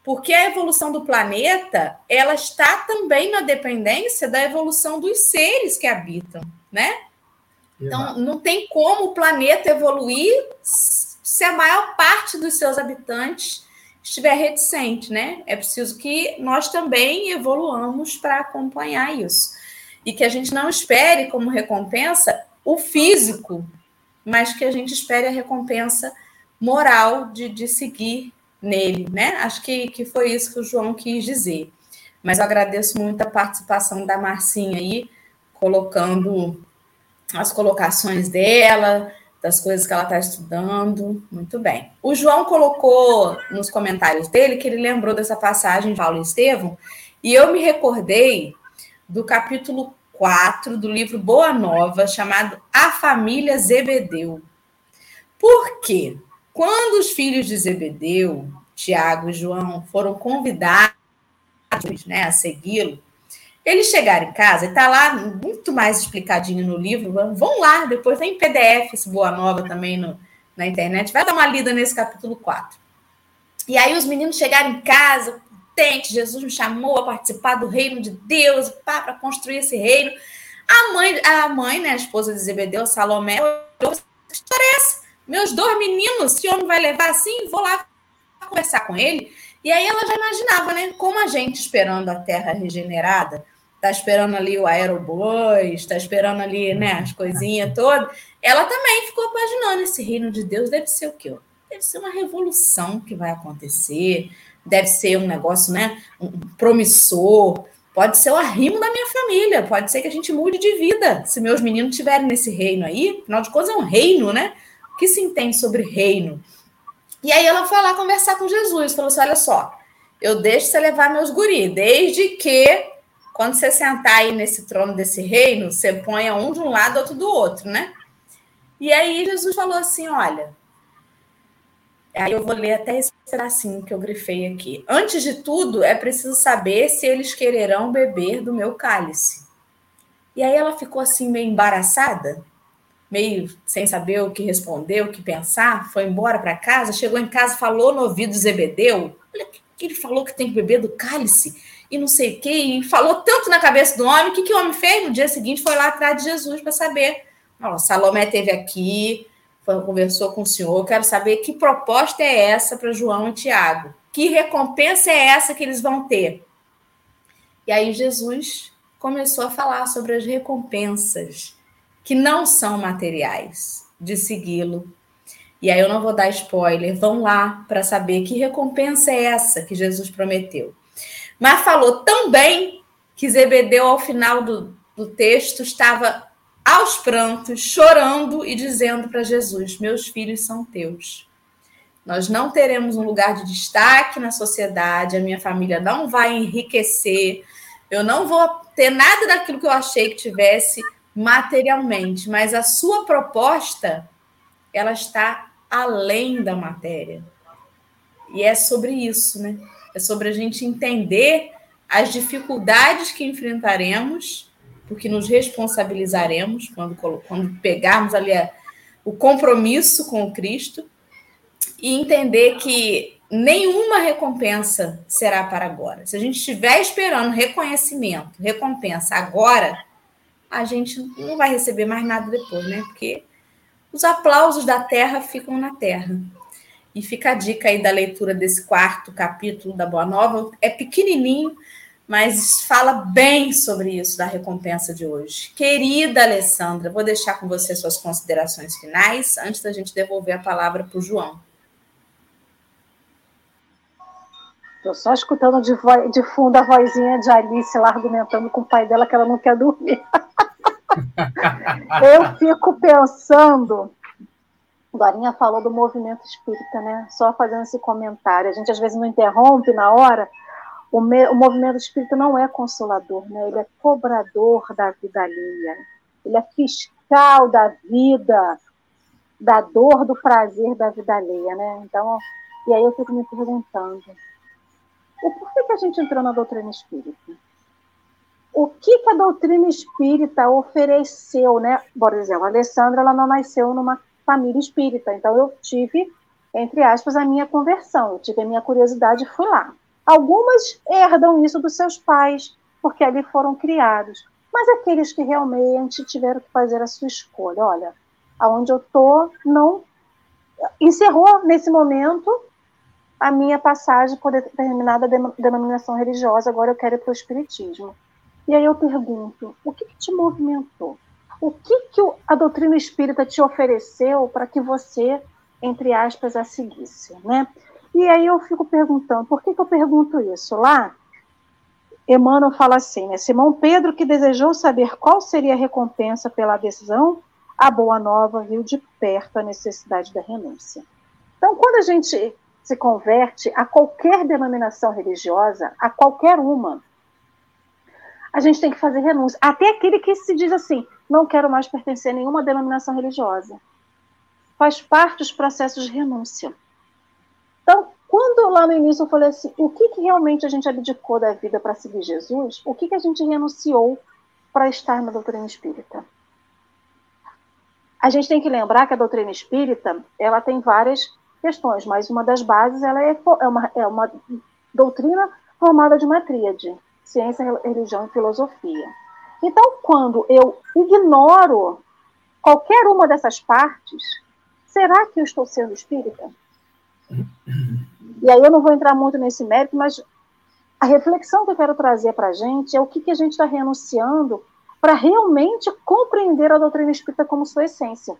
porque a evolução do planeta ela está também na dependência da evolução dos seres que habitam, né? Então, não tem como o planeta evoluir se a maior parte dos seus habitantes estiver reticente, né? É preciso que nós também evoluamos para acompanhar isso. E que a gente não espere como recompensa o físico, mas que a gente espere a recompensa moral de, de seguir nele, né? Acho que, que foi isso que o João quis dizer. Mas eu agradeço muito a participação da Marcinha aí, colocando as colocações dela, das coisas que ela está estudando. Muito bem. O João colocou nos comentários dele que ele lembrou dessa passagem de Paulo e e eu me recordei do capítulo 4 do livro Boa Nova, chamado A Família Zebedeu. Por quê? Quando os filhos de Zebedeu, Tiago e João, foram convidados né, a segui-lo, eles chegaram em casa, está lá muito mais explicadinho no livro. Vão lá, depois tem PDF, esse Boa Nova também no, na internet. Vai dar uma lida nesse capítulo 4. E aí os meninos chegaram em casa, potente, Jesus me chamou a participar do reino de Deus, para construir esse reino. A mãe, a mãe, né, a esposa de Zebedeu, Salomé, que história é essa? Meus dois meninos, se o homem vai levar assim, vou lá conversar com ele. E aí ela já imaginava, né? Como a gente esperando a terra regenerada, tá esperando ali o aerobois, está esperando ali, né, as coisinhas todas. Ela também ficou imaginando esse reino de Deus deve ser o quê? Deve ser uma revolução que vai acontecer, deve ser um negócio, né, um promissor, pode ser o arrimo da minha família, pode ser que a gente mude de vida, se meus meninos estiverem nesse reino aí, afinal de contas é um reino, né? O que se entende sobre reino? E aí ela foi lá conversar com Jesus, falou assim: olha só, eu deixo você levar meus guri, desde que quando você sentar aí nesse trono desse reino, você ponha um de um lado, outro do outro, né? E aí Jesus falou assim: olha. Aí eu vou ler até esse pedacinho que eu grifei aqui. Antes de tudo, é preciso saber se eles quererão beber do meu cálice. E aí ela ficou assim, meio embaraçada meio sem saber o que responder, o que pensar, foi embora para casa, chegou em casa, falou no ouvido do Zebedeu, olha que ele falou que tem que beber do cálice e não sei o quê, e falou tanto na cabeça do homem, o que, que o homem fez? No dia seguinte foi lá atrás de Jesus para saber. Ó, Salomé teve aqui, foi, conversou com o senhor, quero saber que proposta é essa para João e Tiago. Que recompensa é essa que eles vão ter? E aí Jesus começou a falar sobre as recompensas que não são materiais de segui-lo. E aí eu não vou dar spoiler, vão lá para saber que recompensa é essa que Jesus prometeu. Mas falou tão bem que Zebedeu, ao final do, do texto, estava aos prantos, chorando e dizendo para Jesus: Meus filhos são teus. Nós não teremos um lugar de destaque na sociedade, a minha família não vai enriquecer, eu não vou ter nada daquilo que eu achei que tivesse, materialmente, mas a sua proposta ela está além da matéria. E é sobre isso, né? É sobre a gente entender as dificuldades que enfrentaremos, porque nos responsabilizaremos quando, quando pegarmos ali a, o compromisso com o Cristo e entender que nenhuma recompensa será para agora. Se a gente estiver esperando reconhecimento, recompensa agora, a gente não vai receber mais nada depois, né? Porque os aplausos da terra ficam na terra. E fica a dica aí da leitura desse quarto capítulo da Boa Nova. É pequenininho, mas fala bem sobre isso da recompensa de hoje. Querida Alessandra, vou deixar com você suas considerações finais antes da gente devolver a palavra para o João. Estou só escutando de, voz, de fundo a vozinha de Alice lá argumentando com o pai dela que ela não quer dormir. Eu fico pensando. Dorinha falou do movimento espírita, né? Só fazendo esse comentário. A gente às vezes não interrompe na hora. O, me, o movimento espírita não é consolador, né? Ele é cobrador da vida alheia. Ele é fiscal da vida, da dor, do prazer da vida alheia, né? Então, e aí eu fico me perguntando o porquê que a gente entrou na doutrina espírita? O que, que a doutrina espírita ofereceu, né? Por exemplo, a Alessandra ela não nasceu numa família espírita, então eu tive, entre aspas, a minha conversão, eu tive a minha curiosidade e fui lá. Algumas herdam isso dos seus pais, porque ali foram criados. Mas aqueles que realmente tiveram que fazer a sua escolha, olha, aonde eu tô não encerrou nesse momento a minha passagem por determinada denominação religiosa, agora eu quero ir para o Espiritismo. E aí eu pergunto, o que, que te movimentou? O que, que a doutrina espírita te ofereceu para que você, entre aspas, a seguisse? Né? E aí eu fico perguntando, por que, que eu pergunto isso? Lá, Emmanuel fala assim, né? Simão Pedro, que desejou saber qual seria a recompensa pela decisão, a boa nova viu de perto a necessidade da renúncia. Então, quando a gente se converte a qualquer denominação religiosa, a qualquer uma, a gente tem que fazer renúncia. Até aquele que se diz assim, não quero mais pertencer a nenhuma denominação religiosa. Faz parte dos processos de renúncia. Então, quando lá no início eu falei assim, o que, que realmente a gente abdicou da vida para seguir Jesus, o que, que a gente renunciou para estar na doutrina espírita? A gente tem que lembrar que a doutrina espírita ela tem várias questões, mas uma das bases ela é, é, uma, é uma doutrina formada de uma tríade, ciência, religião e filosofia. Então, quando eu ignoro qualquer uma dessas partes, será que eu estou sendo espírita? E aí eu não vou entrar muito nesse mérito, mas a reflexão que eu quero trazer para a gente é o que, que a gente está renunciando para realmente compreender a doutrina espírita como sua essência.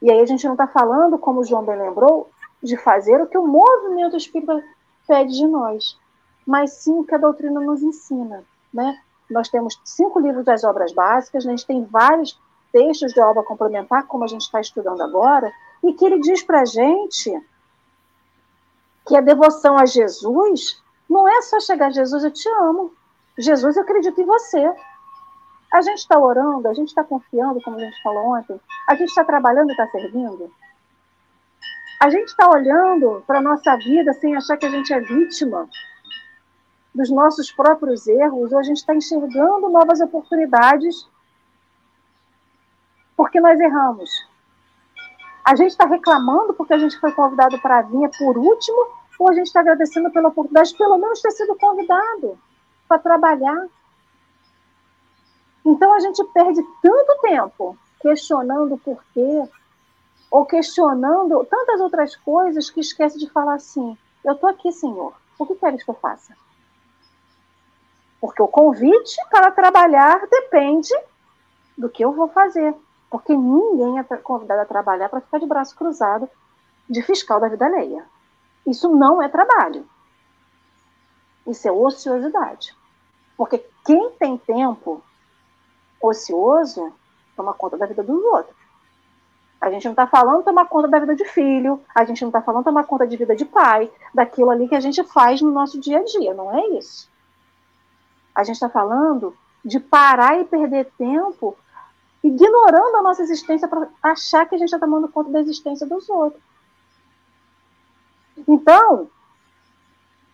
E aí a gente não está falando, como o João bem lembrou, de fazer o que o movimento espírita pede de nós, mas sim o que a doutrina nos ensina. Né? Nós temos cinco livros das obras básicas, a gente tem vários textos de obra complementar, como a gente está estudando agora, e que ele diz para a gente que a devoção a Jesus não é só chegar a Jesus, eu te amo. Jesus, eu acredito em você. A gente está orando, a gente está confiando, como a gente falou ontem, a gente está trabalhando e está servindo. A gente está olhando para a nossa vida sem achar que a gente é vítima dos nossos próprios erros, ou a gente está enxergando novas oportunidades porque nós erramos. A gente está reclamando porque a gente foi convidado para vir por último, ou a gente está agradecendo pela oportunidade de pelo menos ter sido convidado para trabalhar. Então a gente perde tanto tempo questionando o porquê, ou questionando tantas outras coisas que esquece de falar assim: eu estou aqui, Senhor, o que queres que eu faça? Porque o convite para trabalhar depende do que eu vou fazer. Porque ninguém é convidado a trabalhar para ficar de braço cruzado de fiscal da vida alheia. Isso não é trabalho. Isso é ociosidade. Porque quem tem tempo ocioso toma conta da vida dos outros. A gente não está falando tomar conta da vida de filho, a gente não está falando tomar conta de vida de pai, daquilo ali que a gente faz no nosso dia a dia, não é isso. A gente está falando de parar e perder tempo ignorando a nossa existência para achar que a gente está tomando conta da existência dos outros. Então,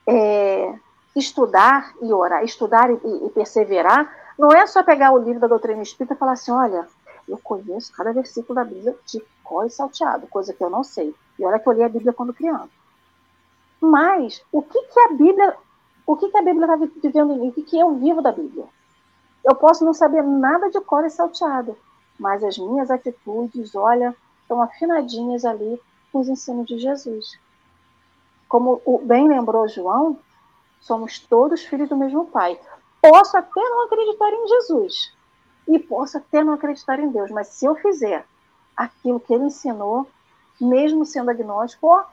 é, estudar e orar, estudar e, e perseverar não é só pegar o livro da doutrina espírita e falar assim: olha, eu conheço cada versículo da Bíblia de cor e salteado, coisa que eu não sei. E olha que eu li a Bíblia quando criança. Mas o que, que a Bíblia, o que, que a Bíblia está vivendo em mim? O que, que eu vivo da Bíblia? Eu posso não saber nada de cor e salteado, mas as minhas atitudes, olha, estão afinadinhas ali com os ensinos de Jesus. Como bem lembrou João, somos todos filhos do mesmo Pai. Posso até não acreditar em Jesus e posso até não acreditar em Deus, mas se eu fizer aquilo que ele ensinou, mesmo sendo agnóstico, ó,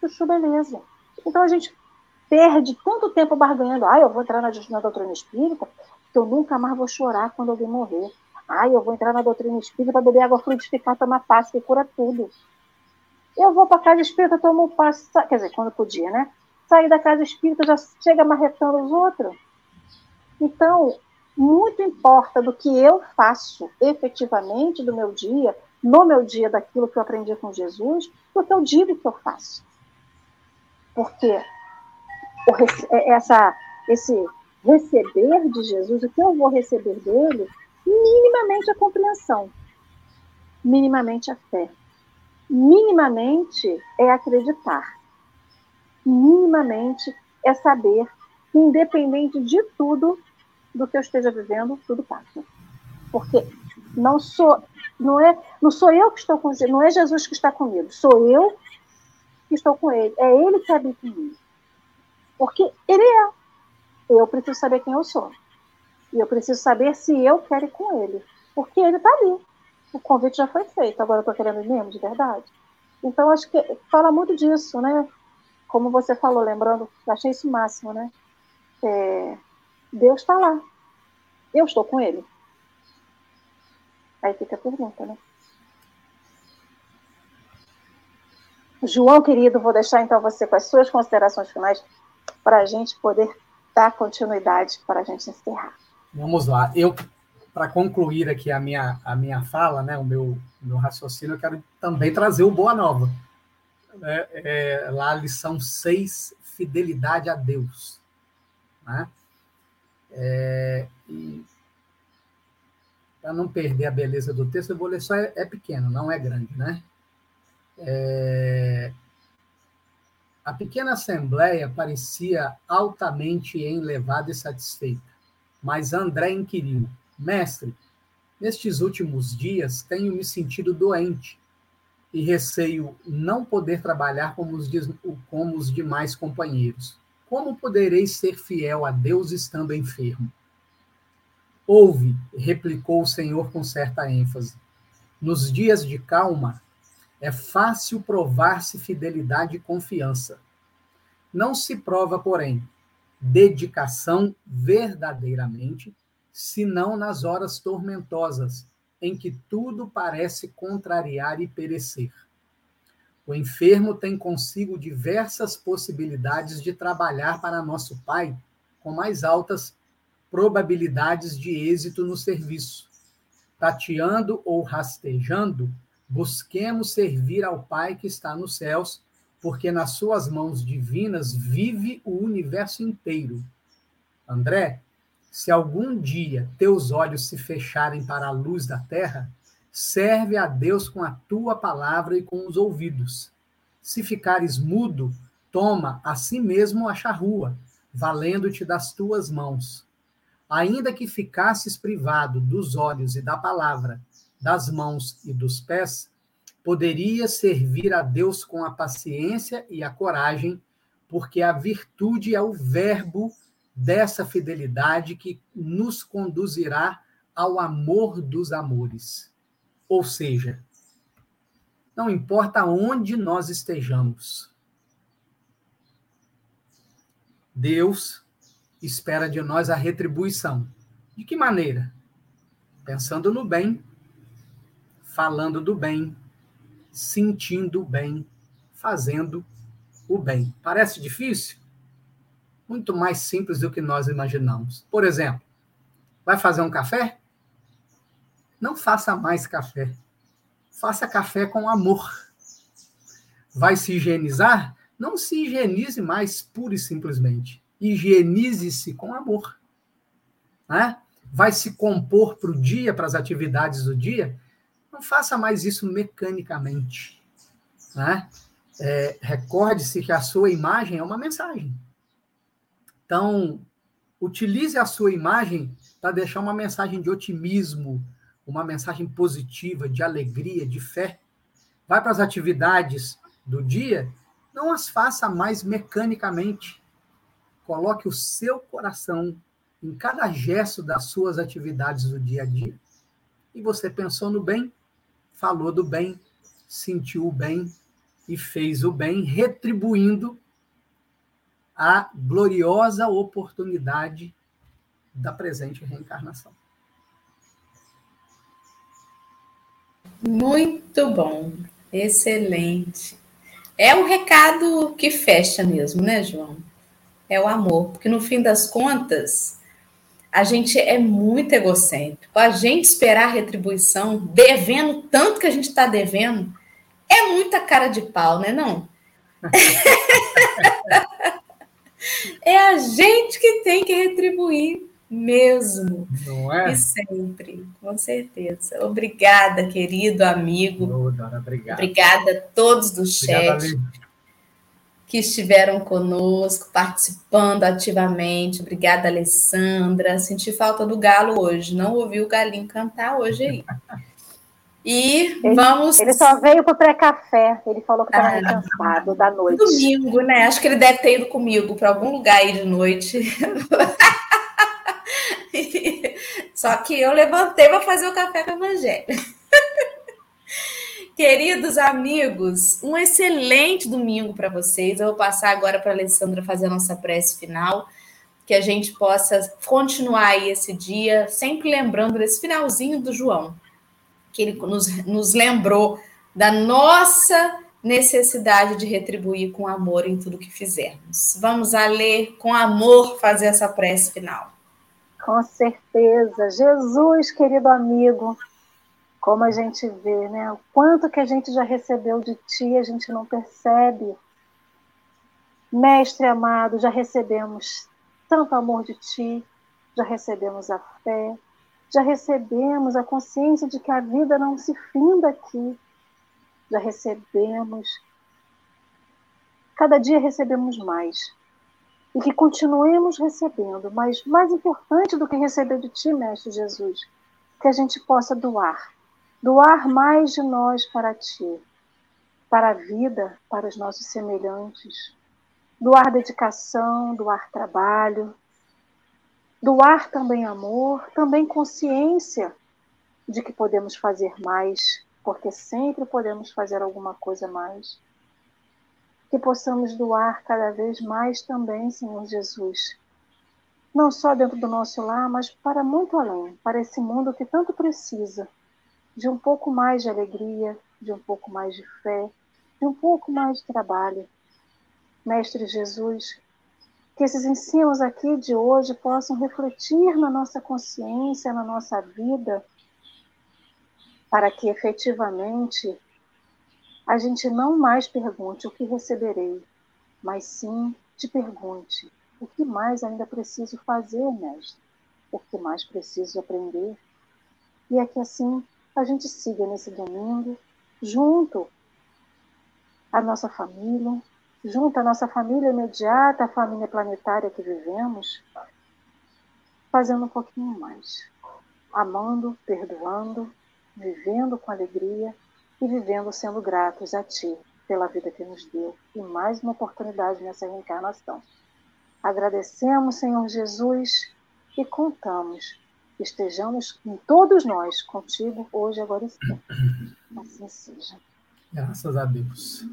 chuchu, beleza. Então a gente perde tanto tempo barganhando. Ah, eu vou entrar na, na doutrina espírita, que eu nunca mais vou chorar quando alguém morrer. Ah, eu vou entrar na doutrina espírita para beber água fluidificada, tomar passe, que cura tudo. Eu vou para a casa espírita, tomo passe, quer dizer, quando podia, né? Sair da casa espírita, já chega marretando os outros. Então, muito importa do que eu faço efetivamente do meu dia, no meu dia, daquilo que eu aprendi com Jesus, do que eu digo que eu faço. Porque essa, esse receber de Jesus, o que eu vou receber dele, minimamente a compreensão, minimamente a fé, minimamente é acreditar, minimamente é saber que, independente de tudo do que eu esteja vivendo, tudo passa. Porque não sou, não é, não sou eu que estou com não é Jesus que está comigo, sou eu que estou com ele, é ele que habita em mim. Porque ele é. Eu preciso saber quem eu sou. E eu preciso saber se eu quero ir com ele. Porque ele está ali. O convite já foi feito. Agora eu estou querendo ir mesmo, de verdade. Então, acho que fala muito disso, né? Como você falou, lembrando, achei isso máximo, né? É, Deus está lá. Eu estou com ele. Aí fica a pergunta, né? João, querido, vou deixar então você com as suas considerações finais para a gente poder dar continuidade para a gente encerrar. Vamos lá. Eu, para concluir aqui a minha, a minha fala, né, o meu, meu raciocínio, eu quero também trazer o Boa Nova. É, é, lá a lição 6, fidelidade a Deus. Né? É, para não perder a beleza do texto, eu vou ler só, é, é pequeno, não é grande, né? É, a pequena assembleia parecia altamente enlevada e satisfeita, mas André inquiriu: Mestre, nestes últimos dias tenho me sentido doente e receio não poder trabalhar como os, como os demais companheiros. Como poderei ser fiel a Deus estando enfermo? Ouve, replicou o Senhor com certa ênfase. Nos dias de calma, é fácil provar-se fidelidade e confiança. Não se prova, porém, dedicação verdadeiramente, senão nas horas tormentosas, em que tudo parece contrariar e perecer. O enfermo tem consigo diversas possibilidades de trabalhar para nosso Pai com mais altas probabilidades de êxito no serviço. Tateando ou rastejando, busquemos servir ao Pai que está nos céus, porque nas suas mãos divinas vive o universo inteiro. André, se algum dia teus olhos se fecharem para a luz da terra, Serve a Deus com a tua palavra e com os ouvidos. Se ficares mudo, toma a si mesmo a charrua, valendo-te das tuas mãos. Ainda que ficasses privado dos olhos e da palavra, das mãos e dos pés, poderia servir a Deus com a paciência e a coragem, porque a virtude é o verbo dessa fidelidade que nos conduzirá ao amor dos amores. Ou seja, não importa onde nós estejamos, Deus espera de nós a retribuição. De que maneira? Pensando no bem, falando do bem, sentindo o bem, fazendo o bem. Parece difícil? Muito mais simples do que nós imaginamos. Por exemplo, vai fazer um café? Não faça mais café. Faça café com amor. Vai se higienizar? Não se higienize mais pura e simplesmente. Higienize-se com amor. Né? Vai se compor para o dia, para as atividades do dia? Não faça mais isso mecanicamente. Né? É, Recorde-se que a sua imagem é uma mensagem. Então, utilize a sua imagem para deixar uma mensagem de otimismo, uma mensagem positiva, de alegria, de fé. Vai para as atividades do dia, não as faça mais mecanicamente. Coloque o seu coração em cada gesto das suas atividades do dia a dia. E você pensou no bem, falou do bem, sentiu o bem e fez o bem, retribuindo a gloriosa oportunidade da presente reencarnação. Muito bom, excelente. É um recado que fecha mesmo, né, João? É o amor, porque no fim das contas, a gente é muito egocêntrico. A gente esperar retribuição, devendo tanto que a gente está devendo, é muita cara de pau, né? Não? é a gente que tem que retribuir mesmo. Não é? E sempre, com certeza. Obrigada, querido amigo. Oh, Dora, obrigado. Obrigada a todos do chat que estiveram conosco, participando ativamente. Obrigada, Alessandra. Senti falta do galo hoje. Não ouvi o galinho cantar hoje aí. E ele, vamos. Ele só veio para o pré-café. Ele falou que estava ah, cansado da noite. Domingo, né? Acho que ele deve ter ido comigo para algum lugar aí de noite. Só que eu levantei para fazer o café com a Evangelho. Queridos amigos, um excelente domingo para vocês. Eu vou passar agora para a Alessandra fazer a nossa prece final, que a gente possa continuar aí esse dia, sempre lembrando desse finalzinho do João, que ele nos, nos lembrou da nossa necessidade de retribuir com amor em tudo que fizermos. Vamos a ler com amor fazer essa prece final. Com certeza. Jesus, querido amigo, como a gente vê, né? O quanto que a gente já recebeu de ti, a gente não percebe. Mestre amado, já recebemos tanto amor de ti, já recebemos a fé, já recebemos a consciência de que a vida não se finda aqui, já recebemos. Cada dia recebemos mais e que continuemos recebendo, mas mais importante do que receber de Ti, Mestre Jesus, que a gente possa doar, doar mais de nós para Ti, para a vida, para os nossos semelhantes, doar dedicação, doar trabalho, doar também amor, também consciência de que podemos fazer mais, porque sempre podemos fazer alguma coisa mais. Que possamos doar cada vez mais também, Senhor Jesus. Não só dentro do nosso lar, mas para muito além, para esse mundo que tanto precisa de um pouco mais de alegria, de um pouco mais de fé, de um pouco mais de trabalho. Mestre Jesus, que esses ensinos aqui de hoje possam refletir na nossa consciência, na nossa vida, para que efetivamente a gente não mais pergunte o que receberei, mas sim te pergunte o que mais ainda preciso fazer, mestre, o que mais preciso aprender. E é que assim a gente siga nesse domingo, junto à nossa família, junto à nossa família imediata, à família planetária que vivemos, fazendo um pouquinho mais, amando, perdoando, vivendo com alegria e vivendo sendo gratos a Ti pela vida que nos deu e mais uma oportunidade nessa reencarnação. Agradecemos, Senhor Jesus, e contamos estejamos em todos nós contigo hoje, agora e sempre. Assim seja. Graças a Deus.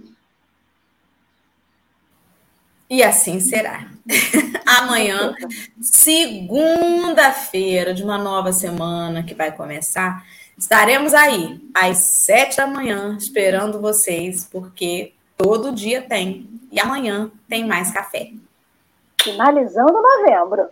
E assim será. Amanhã, segunda-feira de uma nova semana que vai começar Estaremos aí às sete da manhã esperando vocês, porque todo dia tem. E amanhã tem mais café. Finalizando novembro.